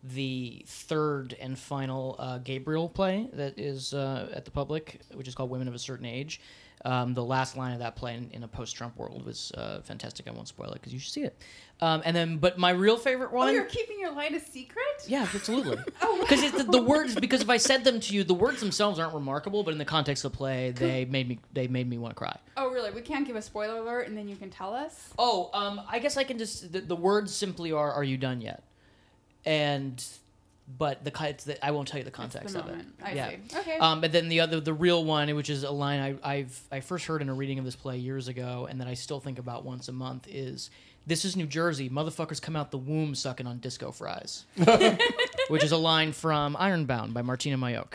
the third and final uh, Gabriel play that is uh, at the public, which is called Women of a Certain Age. Um, the last line of that play in, in a post-Trump world was uh, fantastic. I won't spoil it because you should see it. Um, and then, but my real favorite Oh, one. you're keeping your line a secret? Yeah, absolutely. Because it's the, the words. Because if I said them to you, the words themselves aren't remarkable, but in the context of the play, they made me. They made me want to cry. Oh, really? We can't give a spoiler alert, and then you can tell us. Oh, um, I guess I can just. The, the words simply are, "Are you done yet?" And, but the it's the, I won't tell you the context of it. moment. I yeah. see. Okay. Um, but then the other, the real one, which is a line I, I've I first heard in a reading of this play years ago, and that I still think about once a month is. This is New Jersey. Motherfuckers come out the womb sucking on disco fries, which is a line from Ironbound by Martyna Majok.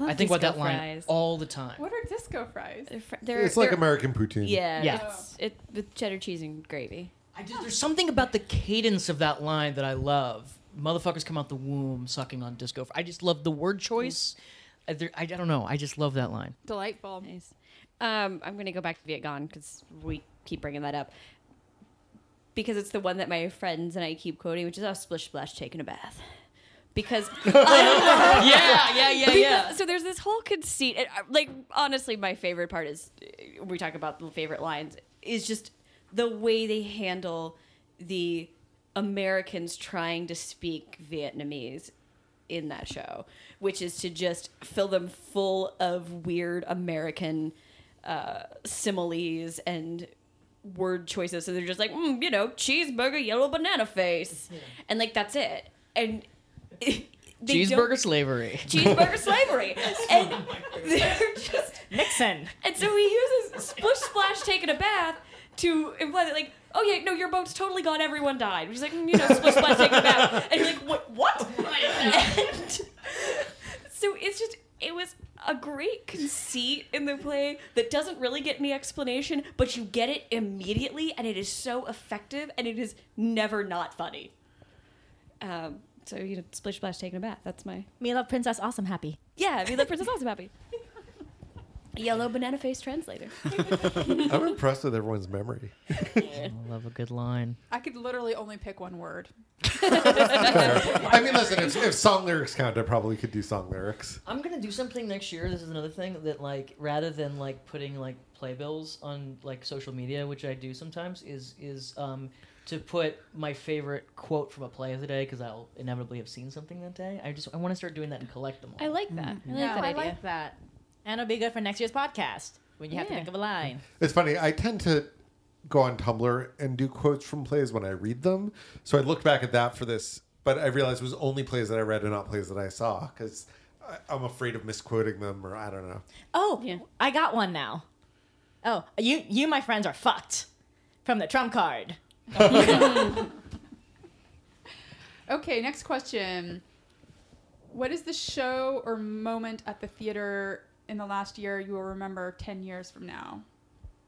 I think about that line fries. all the time. what are disco fries? They're, fr- they're, It's like they're- American poutine. Yeah, Yeah. It's, it with cheddar cheese and gravy. I just there's something about the cadence of that line that I love. Motherfuckers come out the womb sucking on disco. I just love the word choice. I, I, I don't know. I just love that line. Delightful. Nice. Um, I'm gonna go back to Viet because we keep bringing that up because it's the one that my friends and I keep quoting, which is "Oh, splish splash, taking a bath." Because yeah, yeah, yeah, Because- So there's this whole conceit. And, uh, like, honestly, my favorite part is uh, we talk about the favorite lines is just the way they handle the Americans trying to speak Vietnamese in that show, which is to just fill them full of weird American uh, similes and word choices. So they're just like, mm, you know, cheeseburger, yellow banana face, and like that's it. And they Cheeseburger slavery. cheeseburger slavery. And they're just Nixon. and so he uses splish splash taking a bath to imply that like, oh yeah, no, your boat's totally gone, everyone died. He's like, mm, you know, splish splash taking a bath. And you're like, what what? And so it's just it was a great conceit in the play that doesn't really get any explanation, but you get it immediately and it is so effective and it is never not funny. Um so you know, splish splash taking a bath. That's my Me love Princess Awesome Happy. yeah, me love princess Awesome happy. Yellow banana face translator. I'm impressed with everyone's memory. I love a good line. I could literally only pick one word. I mean, listen, if, if song lyrics count, I probably could do song lyrics. I'm gonna do something next year. This is another thing that like rather than like putting like playbills on like social media, which I do sometimes, is is um to put my favorite quote from a play of the day because I'll inevitably have seen something that day. I just I want to start doing that and collect them all. I like that. I like Yeah, that I idea. like that. And it'll be good for next year's podcast when you have to Yeah. think of a line. It's funny. I tend to go on Tumblr and do quotes from plays when I read them. So I looked back at that for this, but I realized it was only plays that I read and not plays that I saw because I'm afraid of misquoting them or I don't know. Oh, Yeah. I got one now. Oh, you, you, my friends, are fucked from the trump card. Okay, next question. What is the show or moment at the theater in the last year you will remember 10 years from now?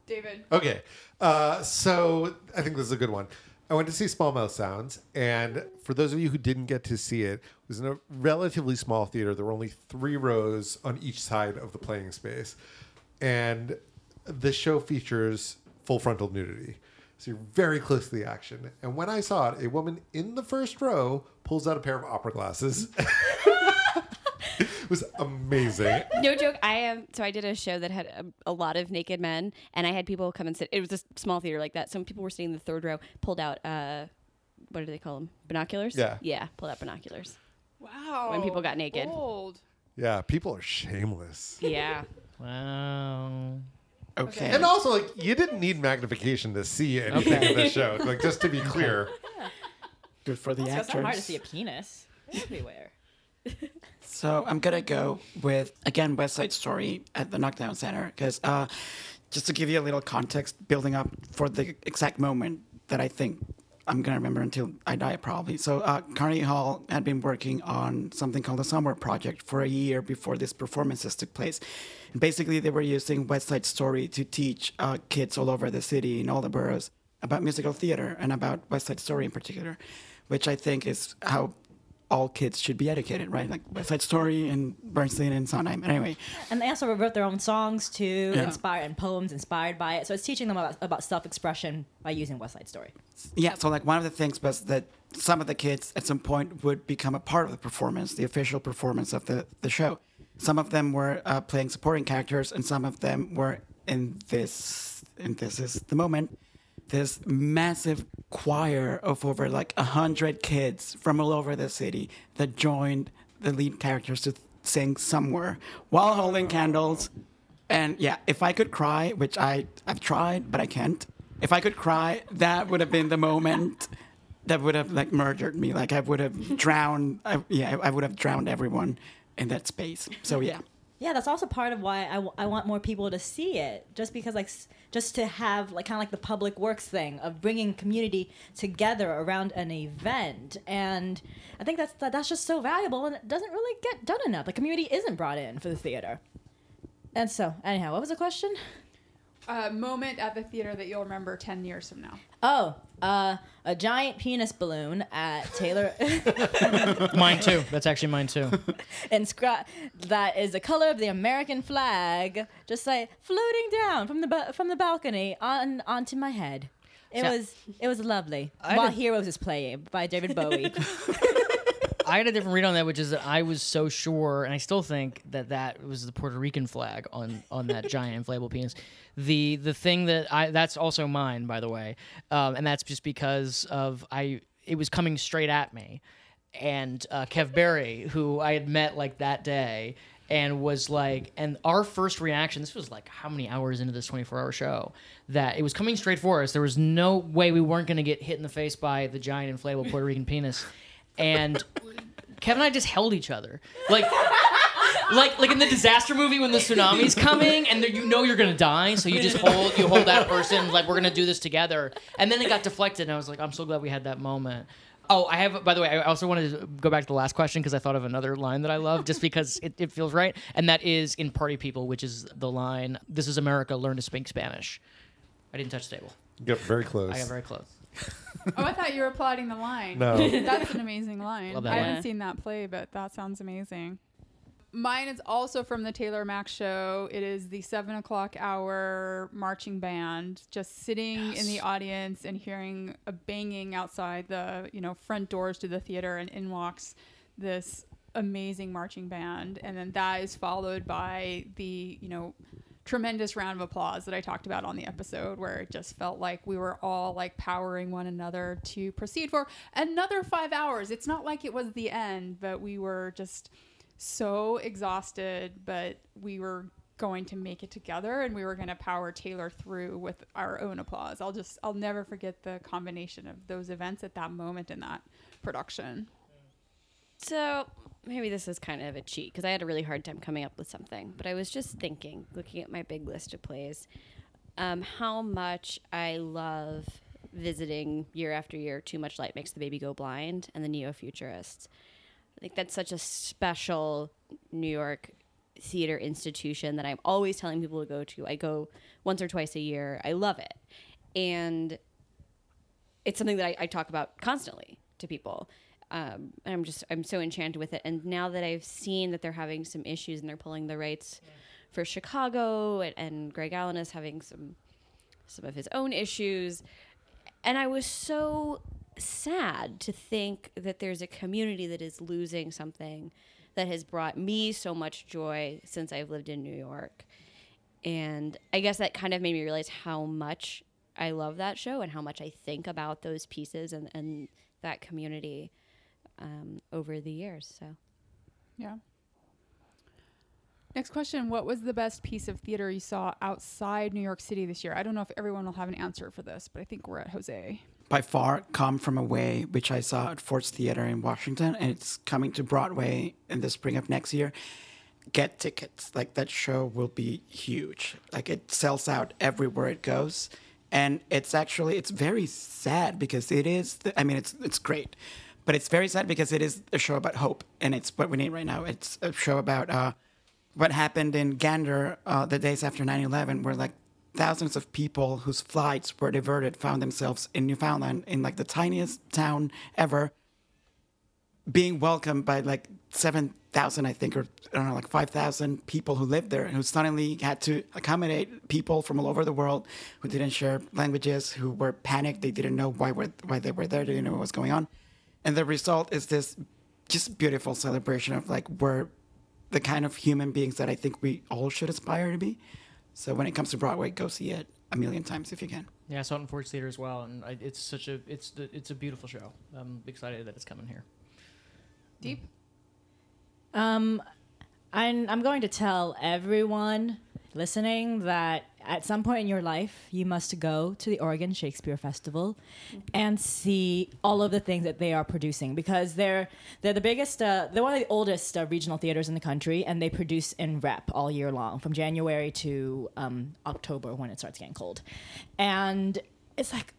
David. Okay. Uh, so I think this is a good one. I went to see Small Mouth Sounds, and for those of you who didn't get to see it, it was in a relatively small theater. There were only three rows on each side of the playing space, and the show features full frontal nudity. So you're very close to the action. And when I saw it, a woman in the first row pulls out a pair of opera glasses. it was amazing. no joke. I am. so I did a show that had a, a lot of naked men, and I had people come and sit. It was a small theater like that. Some people were sitting in the third row, pulled out. uh What do they call them? Binoculars. Yeah. Yeah. Pulled out binoculars. Wow. When people got naked. Bold. Yeah, people are shameless. Yeah. Wow. Okay. And also, like, you didn't need magnification to see anything in the show. Like, just to be clear. Good for the Also, it's not hard to see a penis everywhere. So I'm gonna go with again West Side Story at the Knockdown Center because uh, just to give you a little context, building up for the exact moment that I think I'm gonna remember until I die probably. So uh, Carnegie Hall had been working on something called the Summer Project for a year before this performances took place. And basically, they were using West Side Story to teach uh, kids all over the city in all the boroughs about musical theater and about West Side Story in particular, which I think is how all kids should be educated, right? Like West Side Story and Bernstein and Sondheim. Anyway, And they also wrote their own songs too, Yeah. inspired and poems inspired by it. So it's teaching them about, about self-expression by using West Side Story. yeah. So like one of the things was that some of the kids at some point would become a part of the performance, the official performance of the the show. Some of them were uh, playing supporting characters, and some of them were in this. And this is the moment. This massive choir of over like a hundred kids from all over the city that joined the lead characters to sing somewhere while holding candles And yeah, if I could cry, which I I've tried, but I can't. If I could cry, that would have been the moment that would have like murdered me. Like I would have drowned. I, yeah, I would have drowned everyone in that space. So yeah. Yeah, that's also part of why I, w- I want more people to see it. Just because, like, s- just to have, like, kind of like the public works thing of bringing community together around an event. And I think that's that, that's just so valuable and it doesn't really get done enough. The community isn't brought in for the theater. And so, anyhow, what was the question? A moment at the theater that you'll remember 10 years from now. Oh, uh, a giant penis balloon at Taylor Mine too. That's actually mine too. and scra- that is the color of the American flag, just like floating down from the ba- from the balcony on onto my head. It So- was it was lovely. I While did- Heroes is playing by David Bowie. I had a different read on that, which is that I was so sure, and I still think that that was the Puerto Rican flag on on that giant inflatable penis. The the thing that I that's also mine, by the way, um, and that's just because of I it was coming straight at me, and uh, Kev Berry, who I had met like that day. And was like, and our first reaction. This was like how many hours into this twenty-four-hour show that it was coming straight for us. There was no way we weren't going to get hit in the face by the giant inflatable Puerto Rican penis, and Kevin and I just held each other, like, like, like in the disaster movie when the tsunami's coming and you know you're gonna die, so you just hold, you hold that person, like we're gonna do this together. And then it got deflected, and I was like, I'm so glad we had that moment. Oh, I have. By the way, I also wanted to go back to the last question because I thought of another line that I love, just because it, it feels right, and that is in Party People, which is the line, "This is America, learn to speak Spanish." I didn't touch the table. You get very close. I got very close. Oh, I thought you were applauding the line. No. That's an amazing line. Love that I line. haven't seen that play, but that sounds amazing. Mine is also from the Taylor Mac show. It is the seven o'clock hour marching band, just sitting in the audience and hearing a banging outside the you know front doors to the theater, and in walks this amazing marching band, and then that is followed by the you know tremendous round of applause that I talked about on the episode where it just felt like we were all like powering one another to proceed for another 5 hours. It's not like it was the end, but we were just so exhausted, but we were going to make it together and we were going to power Taylor through with our own applause. I'll just I'll never forget the combination of those events at that moment in that production. So maybe this is kind of a cheat because I had a really hard time coming up with something. But I was just thinking, looking at my big list of plays, um, how much I love visiting year after year. Too much light makes the baby go blind, and the Neo Futurists. I think that's such a special New York theater institution that I'm always telling people to go to. I go once or twice a year. I love it. And it's something that I, I talk about constantly to people. Um, I'm just I'm so enchanted with it. And now that I've seen that they're having some issues and they're pulling the rights for Chicago, and, and Greg Allen is having some some of his own issues, and I was so sad to think that there's a community that is losing something that has brought me so much joy since I've lived in New York. And I guess that kind of made me realize how much I love that show and how much I think about those pieces and, and that community um, over the years. So Yeah. Next question. What was the best piece of theater you saw outside New York City this year? I don't know if everyone will have an answer for this, but I think we're at Jose. By far, Come From Away, which I saw at Ford's Theater in Washington, and it's coming to Broadway in the spring of next year. Get tickets. Like that show will be huge. Like it sells out everywhere it goes, and it's actually it's very sad because it is. The, I mean, it's it's great, but it's very sad because it is a show about hope, and it's what we need right now. It's a show about uh, what happened in Gander uh, the days after 9-11 where like thousands of people whose flights were diverted found themselves in Newfoundland in like the tiniest town ever being welcomed by like 7,000 I think or I don't know like 5,000 people who lived there and who suddenly had to accommodate people from all over the world who didn't share languages who were panicked. They didn't know why were why they were there. They didn't know what was going on and the result is this just beautiful celebration of like we're the kind of human beings that I think we all should aspire to be. So when it comes to Broadway, go see it a million times if you can. Yeah, I saw it in Ford's Theater as well, and I, it's such a it's the, it's a beautiful show. I'm excited that it's coming here. Diep. Um, I'm, I'm going to tell everyone listening that at some point in your life, you must go to the Oregon Shakespeare Festival and see all of the things that they are producing because they're they're the biggest, uh, they're one of the oldest uh, regional theaters in the country, and they produce in rep all year long from January to um, October when it starts getting cold, and it's like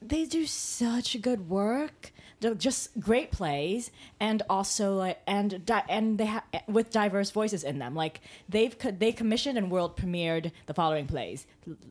they do such good work. Just great plays, and also and and they have with diverse voices in them. Like they've co- they commissioned and world premiered the following plays: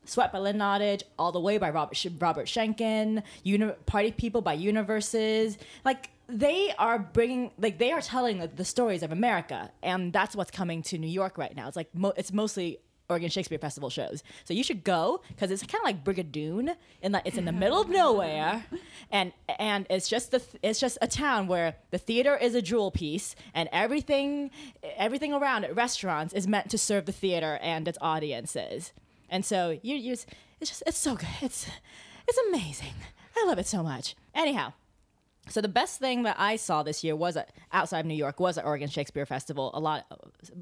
"Sweat" by Lynn Nottage, "All the Way" by Robert Sh- Robert Schenkkan, Uni- "Party People" by Universes. Like they are bringing like they are telling the, the stories of America, and that's what's coming to New York right now. It's like mo- it's mostly Oregon Shakespeare Festival shows. So you should go because it's kind of like Brigadoon, and like it's in the middle of nowhere, and and it's just the it's just a town where the theater is a jewel piece, and everything everything around it, restaurants, is meant to serve the theater and its audiences. And so you you it's just it's so good. It's it's amazing. I love it so much. Anyhow, so the best thing that I saw this year was at, outside of New York was at Oregon Shakespeare Festival. A lot.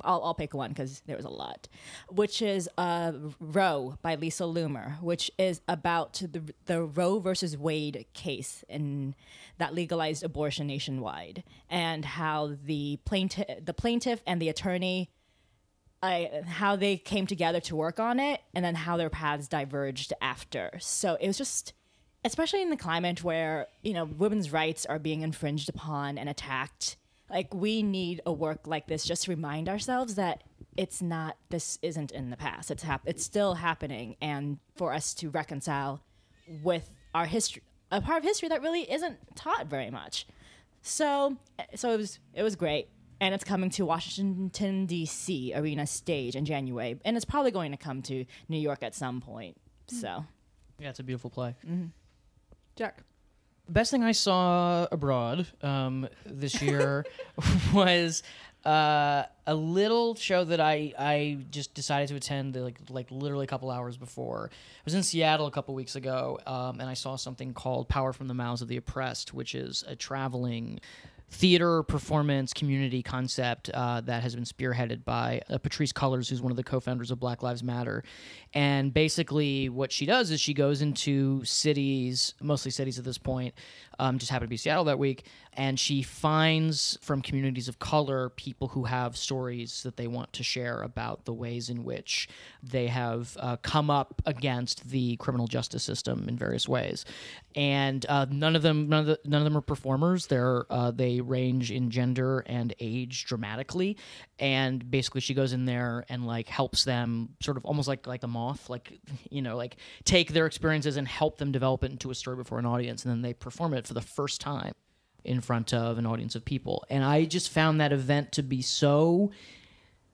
I'll, I'll pick one because there was a lot, which is uh, Roe by Lisa Loomer, which is about the the Roe versus Wade case in that legalized abortion nationwide, and how the plaintiff, the plaintiff, and the attorney I, how they came together to work on it and then how their paths diverged after. So it was just, especially in the climate where, you know, women's rights are being infringed upon and attacked. Like, we need a work like this just to remind ourselves that it's not, this isn't in the past. It's, hap- it's still happening. And for us to reconcile with our history, a part of history that really isn't taught very much. So, so it was, it was great and it's coming to Washington D.C. Arena Stage in January, and it's probably going to come to New York at some point. So, Yeah, it's a beautiful play. Mm-hmm. Jack. The best thing I saw abroad um, this year was uh, a little show that I I just decided to attend like like literally a couple hours before. I was in Seattle a couple weeks ago, um, and I saw something called "Power from the Mouths of the Oppressed," which is a traveling theater performance community concept uh, that has been spearheaded by uh, Patrisse Cullors, who's one of the co-founders of Black Lives Matter. And basically, what she does is she goes into cities, mostly cities at this point, Um, just happened to be Seattle that week, and she finds from communities of color people who have stories that they want to share about the ways in which they have uh, come up against the criminal justice system in various ways. And uh, none of them, none of, the, none of them are performers. They're uh, they range in gender and age dramatically. And basically, she goes in there and like helps them, sort of almost like like a moth, like you know, like take their experiences and help them develop it into a story before an audience, and then they perform it for the first time in front of an audience of people. And I just found that event to be so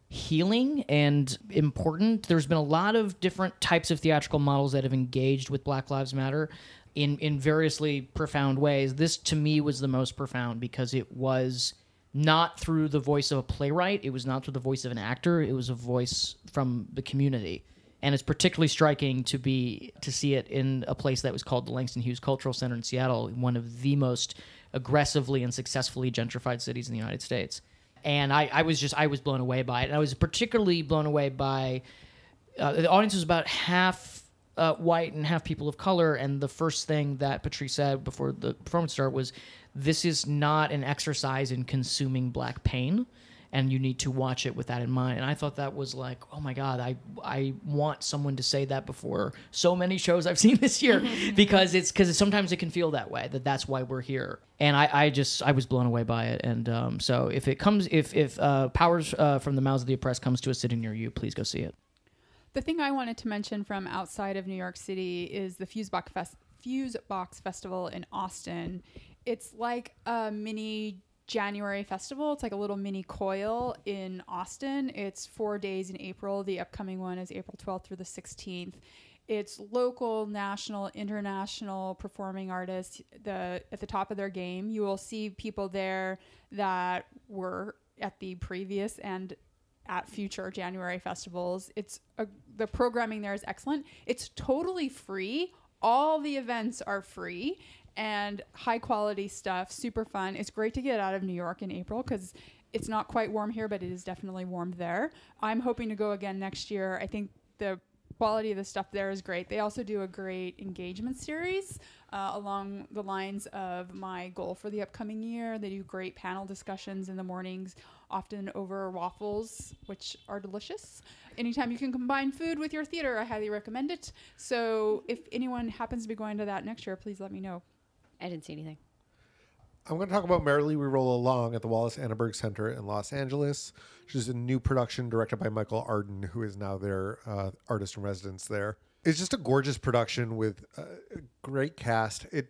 healing and important. There's been a lot of different types of theatrical models that have engaged with Black Lives Matter in in variously profound ways. This to me was the most profound because it was not through the voice of a playwright, it was not through the voice of an actor, it was a voice from the community. And it's particularly striking to be to see it in a place that was called the Langston Hughes Cultural Center in Seattle, one of the most aggressively and successfully gentrified cities in the United States and I, I was just I was blown away by it. And I was particularly blown away by uh, the audience was about half uh, white and half people of color. And the first thing that Patrisse said before the performance started was, "This is not an exercise in consuming black pain." And you need to watch it with that in mind. And I thought that was like, oh my god, I I want someone to say that before so many shows I've seen this year, because it's because sometimes it can feel that way. That that's why we're here. And I, I just I was blown away by it. And um, so if it comes if if uh, Powers uh, from the Mouths of the Oppressed comes to a city near you, please go see it. The thing I wanted to mention from outside of New York City is the Fusebox, Fest- Fusebox Festival in Austin. It's like a mini January festival. It's like a little mini coil in Austin. It's four days in April. The upcoming one is April 12th through the 16th. It's local, national, international performing artists the at the top of their game. You will see people there that were at the previous and at future January festivals. It's a, the programming there is excellent. It's totally free. All the events are free and high quality stuff, super fun. It's great to get out of New York in April because it's not quite warm here, but it is definitely warm there. I'm hoping to go again next year. I think the quality of the stuff there is great. They also do a great engagement series uh, along the lines of my goal for the upcoming year. They do great panel discussions in the mornings, often over waffles, which are delicious. Anytime you can combine food with your theater, I highly recommend it. So if anyone happens to be going to that next year, please let me know. I didn't see anything. I'm going to talk about Merrily We Roll Along at the Wallis Annenberg Center in Los Angeles, which is a new production directed by Michael Arden, who is now their uh, artist in residence there. It's just a gorgeous production with a great cast. It,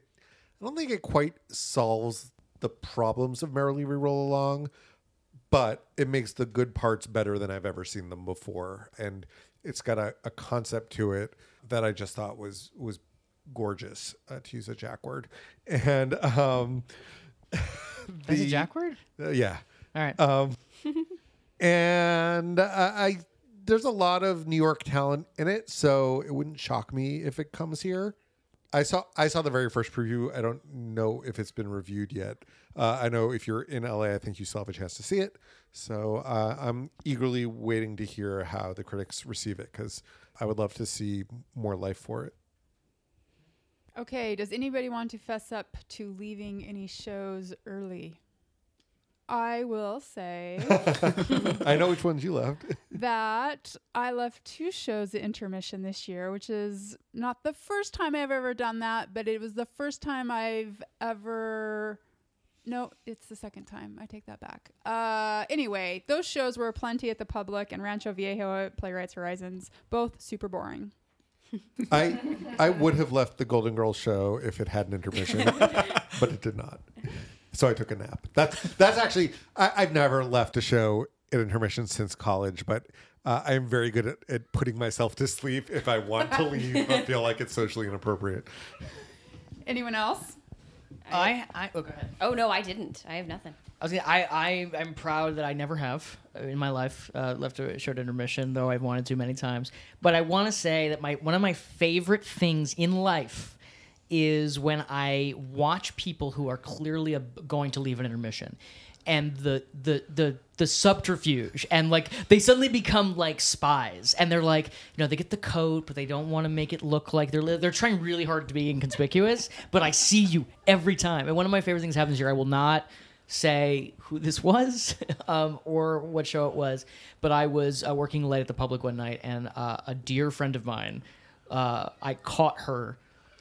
I don't think it quite solves the problems of Merrily We Roll Along, but it makes the good parts better than I've ever seen them before, and it's got a, a concept to it that I just thought was was gorgeous, uh, to use a jack word, and um, Is it Jack word? uh, yeah. All right. Um, and I, I there's a lot of New York talent in it, so it wouldn't shock me if it comes here. I saw I saw the very first preview. I don't know if it's been reviewed yet. Uh, I know if you're in LA, I think you still have a chance to see it. So uh, I'm eagerly waiting to hear how the critics receive it because I would love to see more life for it. Okay, does anybody want to fess up to leaving any shows early? I will say I know which ones you left. that I left two shows at intermission this year, which is not the first time I've ever done that, but it was the first time I've ever. No, it's the second time. I take that back. Uh, anyway, those shows were Plenty at the Public and Rancho Viejo at Playwrights Horizons, both super boring. I I would have left the Golden Girls show if it had an intermission, but it did not. So I took a nap. That's that's actually I, I've never left a show at intermission since college, but uh, I am very good at, at putting myself to sleep if I want to leave but feel like it's socially inappropriate. Anyone else? I, I oh, go ahead. Oh no, I didn't. I have nothing. I was gonna, I, I I'm proud that I never have uh, in my life uh, left a short intermission, though I've wanted to many times. But I want to say that my one of my favorite things in life is when I watch people who are clearly a, going to leave an intermission. and the the the the subterfuge and like they suddenly become like spies and they're like you know they get the coat but they don't want to make it look like they're li- they're trying really hard to be inconspicuous but I see you every time and one of my favorite things happens here I will not say who this was um, or what show it was but I was uh, working late at the public one night and uh, a dear friend of mine uh, I caught her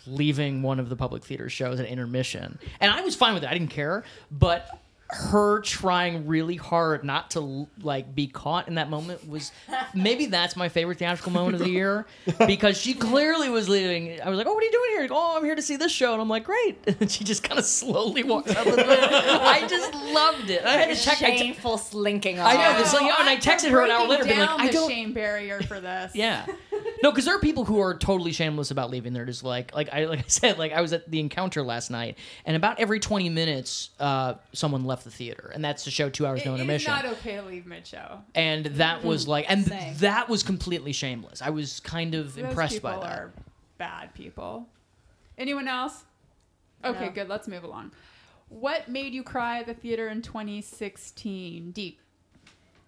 leaving one of the public theater shows at intermission. And i was fine with it. I didn't care but her trying really hard not to like be caught in that moment was maybe that's my favorite theatrical moment of the year because she clearly was leaving i was like oh what are you doing here oh i'm here to see this show and i'm like great and she just kind of slowly walked out the door i just loved it i had to check I te- Shameful slinking off. I know, this like, Oh, and I texted her an hour later, breaking being like, I the don't, shame barrier for this. yeah. No, because there are people who are totally shameless about leaving. They're just like, like I like I said, like I was at the encounter last night, and about every twenty minutes, uh, someone left the theater, and that's the show two hours It- no it is intermission. not okay to leave mid-show. and that mm-hmm. was like, and Same. that was completely shameless. I was kind of Those impressed by that. are bad people. Anyone else? Okay, No. good. Let's move along. What made you cry at the theater in 2016? Diep.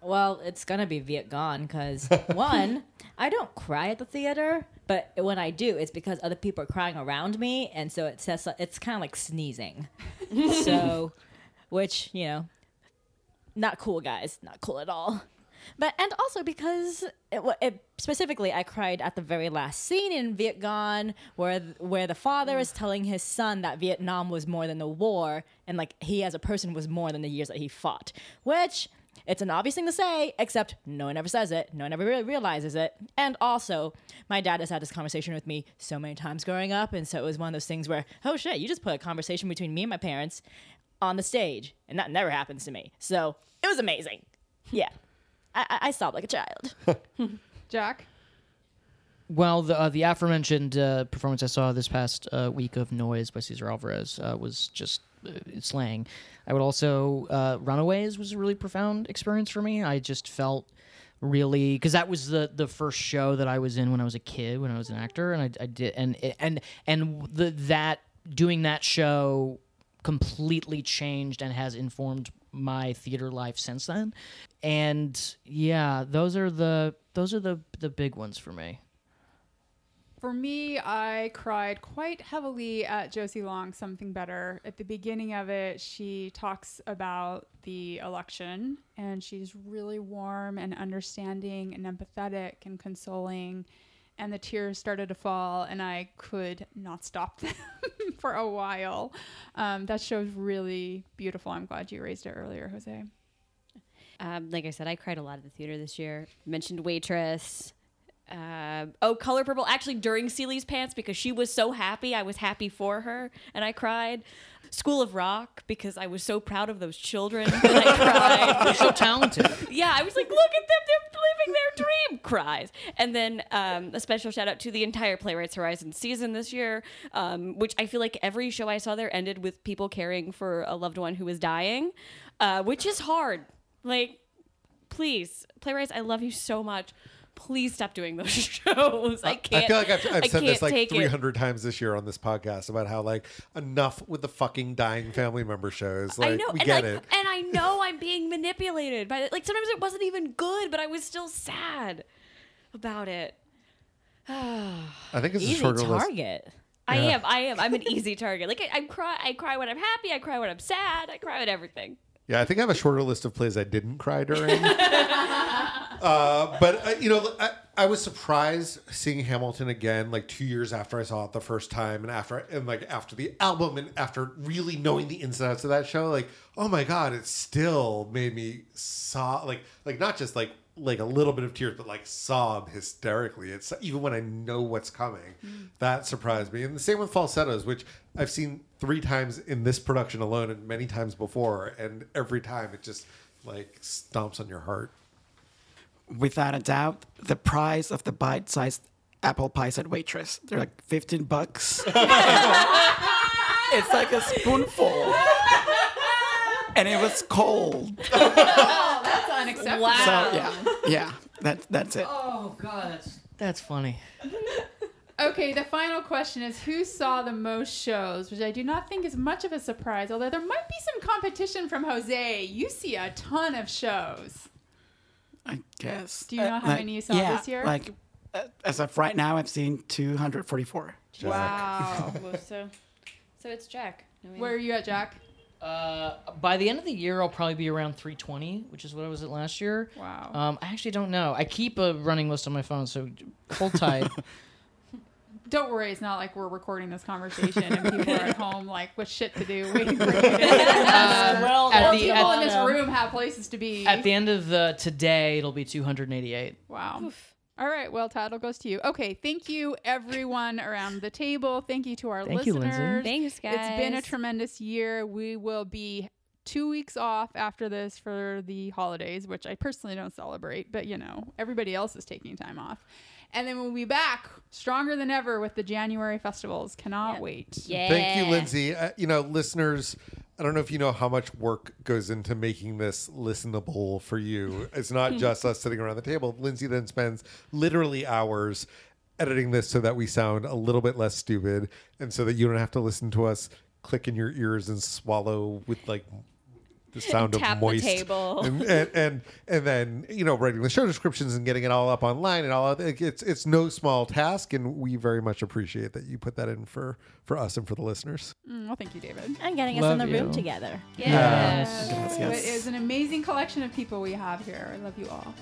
Well, it's gonna be Vietgone because one, I don't cry at the theater, but when I do, it's because other people are crying around me, and so it says it's kind of like sneezing. so, which you know, not cool, guys, not cool at all. But and also because it, it, specifically, I cried at the very last scene in Vietgone, where where the father is telling his son that Vietnam was more than the war, and like he as a person was more than the years that he fought. Which it's an obvious thing to say, except no one ever says it. No one ever really realizes it. And also, my dad has had this conversation with me so many times growing up, and so it was one of those things where, oh shit, you just put a conversation between me and my parents on the stage, and that never happens to me. So it was amazing. Yeah. I, I- I sobbed like a child. Jack. Well, the uh, the aforementioned uh, performance I saw this past uh, week of Noise by Cesar Alvarez uh, was just uh, slaying. I would also uh, Runaways was a really profound experience for me. I just felt really because that was the the first show that I was in when I was a kid when I was an actor, and I, I did and and and the that doing that show completely changed and has informed my theater life since then. And yeah, those are the those are the the big ones for me. For me, I cried quite heavily at Josie Long, Something Better. At the beginning of it, she talks about the election and she's really warm and understanding and empathetic and consoling. And the tears started to fall, and I could not stop them for a while. Um, that show's really beautiful. I'm glad you raised it earlier, Jose. Um, like I said, I cried a lot at the theater this year. Mentioned waitress. Uh, oh, color purple. Actually, during Celie's pants because she was so happy. I was happy for her, and I cried. School of Rock because I was so proud of those children. And I cried. They're so talented. yeah, I was like, look at them, they're living their dream. Cries. And then um, a special shout out to the entire Playwrights Horizon season this year, um, which I feel like every show I saw there ended with people caring for a loved one who was dying, uh, which is hard. Like, please, Playwrights, I love you so much. Please stop doing those shows. I can't. I feel like I've, I've said this like take it. 300 times this year on this podcast about how like enough with the fucking dying family member shows. Like I know, we and get I, it. and I know I'm being manipulated by it. Like sometimes it wasn't even good, but I was still sad about it. I think it's a Easy shorter list. target. I Yeah. am. I am. I'm an easy target. Like I, I cry. I cry when I'm happy. I cry when I'm sad. I cry at everything. Yeah, I think I have a shorter list of plays I didn't cry during. uh, but uh, you know, I, I was surprised seeing Hamilton again, like two years after I saw it the first time, and after and like after the album, and after really knowing the ins and outs of that show. Like, oh my god, it still made me sob, like like not just like like a little bit of tears, but like sob hysterically. It's even when I know what's coming. Mm. That surprised me, and the same with falsettos, which I've seen three times in this production alone, and many times before, and every time it just like stomps on your heart. Without a doubt, the price of the bite-sized apple pies at Waitress. They're like 15 bucks. it's like a spoonful. And it was cold. oh, That's unacceptable. Wow. So yeah, yeah, that, that's it. Oh god, that's that's funny. Okay, the final question is who saw the most shows, which I do not think is much of a surprise, although there might be some competition from Jose. You see a ton of shows. I guess. Do you know how many you saw yeah, this year? Like, uh, as of right now, I've seen 244. Wow. Well, so, so it's Jack. I mean, Where are you at, Jack? Uh, by the end of the year, I'll probably be around 320, which is what I was at last year. Wow. Um, I actually don't know. I keep a running list on my phone, so hold tight. Don't worry, it's not like we're recording this conversation and people are at home like with shit to do, waiting for you. To, um, Well, at or the- people at- in this room have places to be. At the end of the today, it'll be 288. Wow. All right. Well, title goes to you. Okay. Thank you, everyone around the table. Thank you to our Thank you, listeners. Lindsay. Thanks, guys. It's been a tremendous year. We will be two weeks off after this for the holidays, which I personally don't celebrate, but you know, everybody else is taking time off. And then we'll be back stronger than ever with the January festivals. Cannot Yeah. wait. Yeah. Thank you, Lindsay. Uh, you know, listeners, I don't know if you know how much work goes into making this listenable for you. It's not hmm. just us sitting around the table. Lindsay then spends literally hours editing this so that we sound a little bit less stupid and so that you don't have to listen to us click in your ears and swallow with like the sound Tap of the moist table. and, and and and then you know writing the show descriptions and getting it all up online and all of it, it's it's no small task and we very much appreciate that you put that in for for us and for the listeners Mm, well, thank you, David. And getting us in Love the room together. Yeah. Yes, It yes. is an amazing collection of people we have here. I love you all.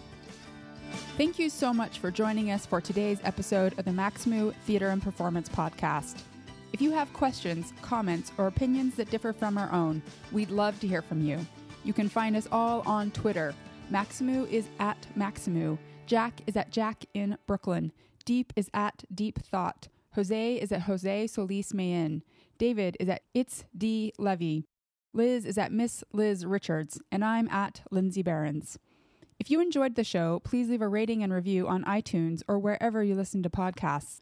Thank you so much for joining us for today's episode of the Maxamoo Theater and Performance Podcast. If you have questions, comments, or opinions that differ from our own, we'd love to hear from you. You can find us all on Twitter. Maxamoo is at Maxamoo. Jack is at Jack in Brooklyn. Diep is at Diep Thought. Jose is at Jose Solis Mayen. David is at It's D Levy. Liz is at Miss Liz Richards, and I'm at Lindsay Barenz. If you enjoyed the show, please leave a rating and review on iTunes or wherever you listen to podcasts.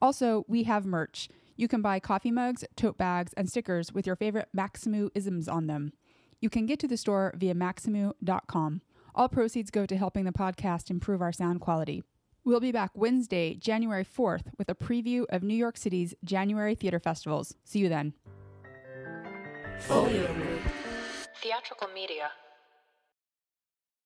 Also, we have merch. You can buy coffee mugs, tote bags, and stickers with your favorite Maxamoo isms on them. You can get to the store via maxamoo.com. All proceeds go to helping the podcast improve our sound quality. We'll be back Wednesday, January 4th, with a preview of New York City's January theater festivals. See you then. Theatrical media.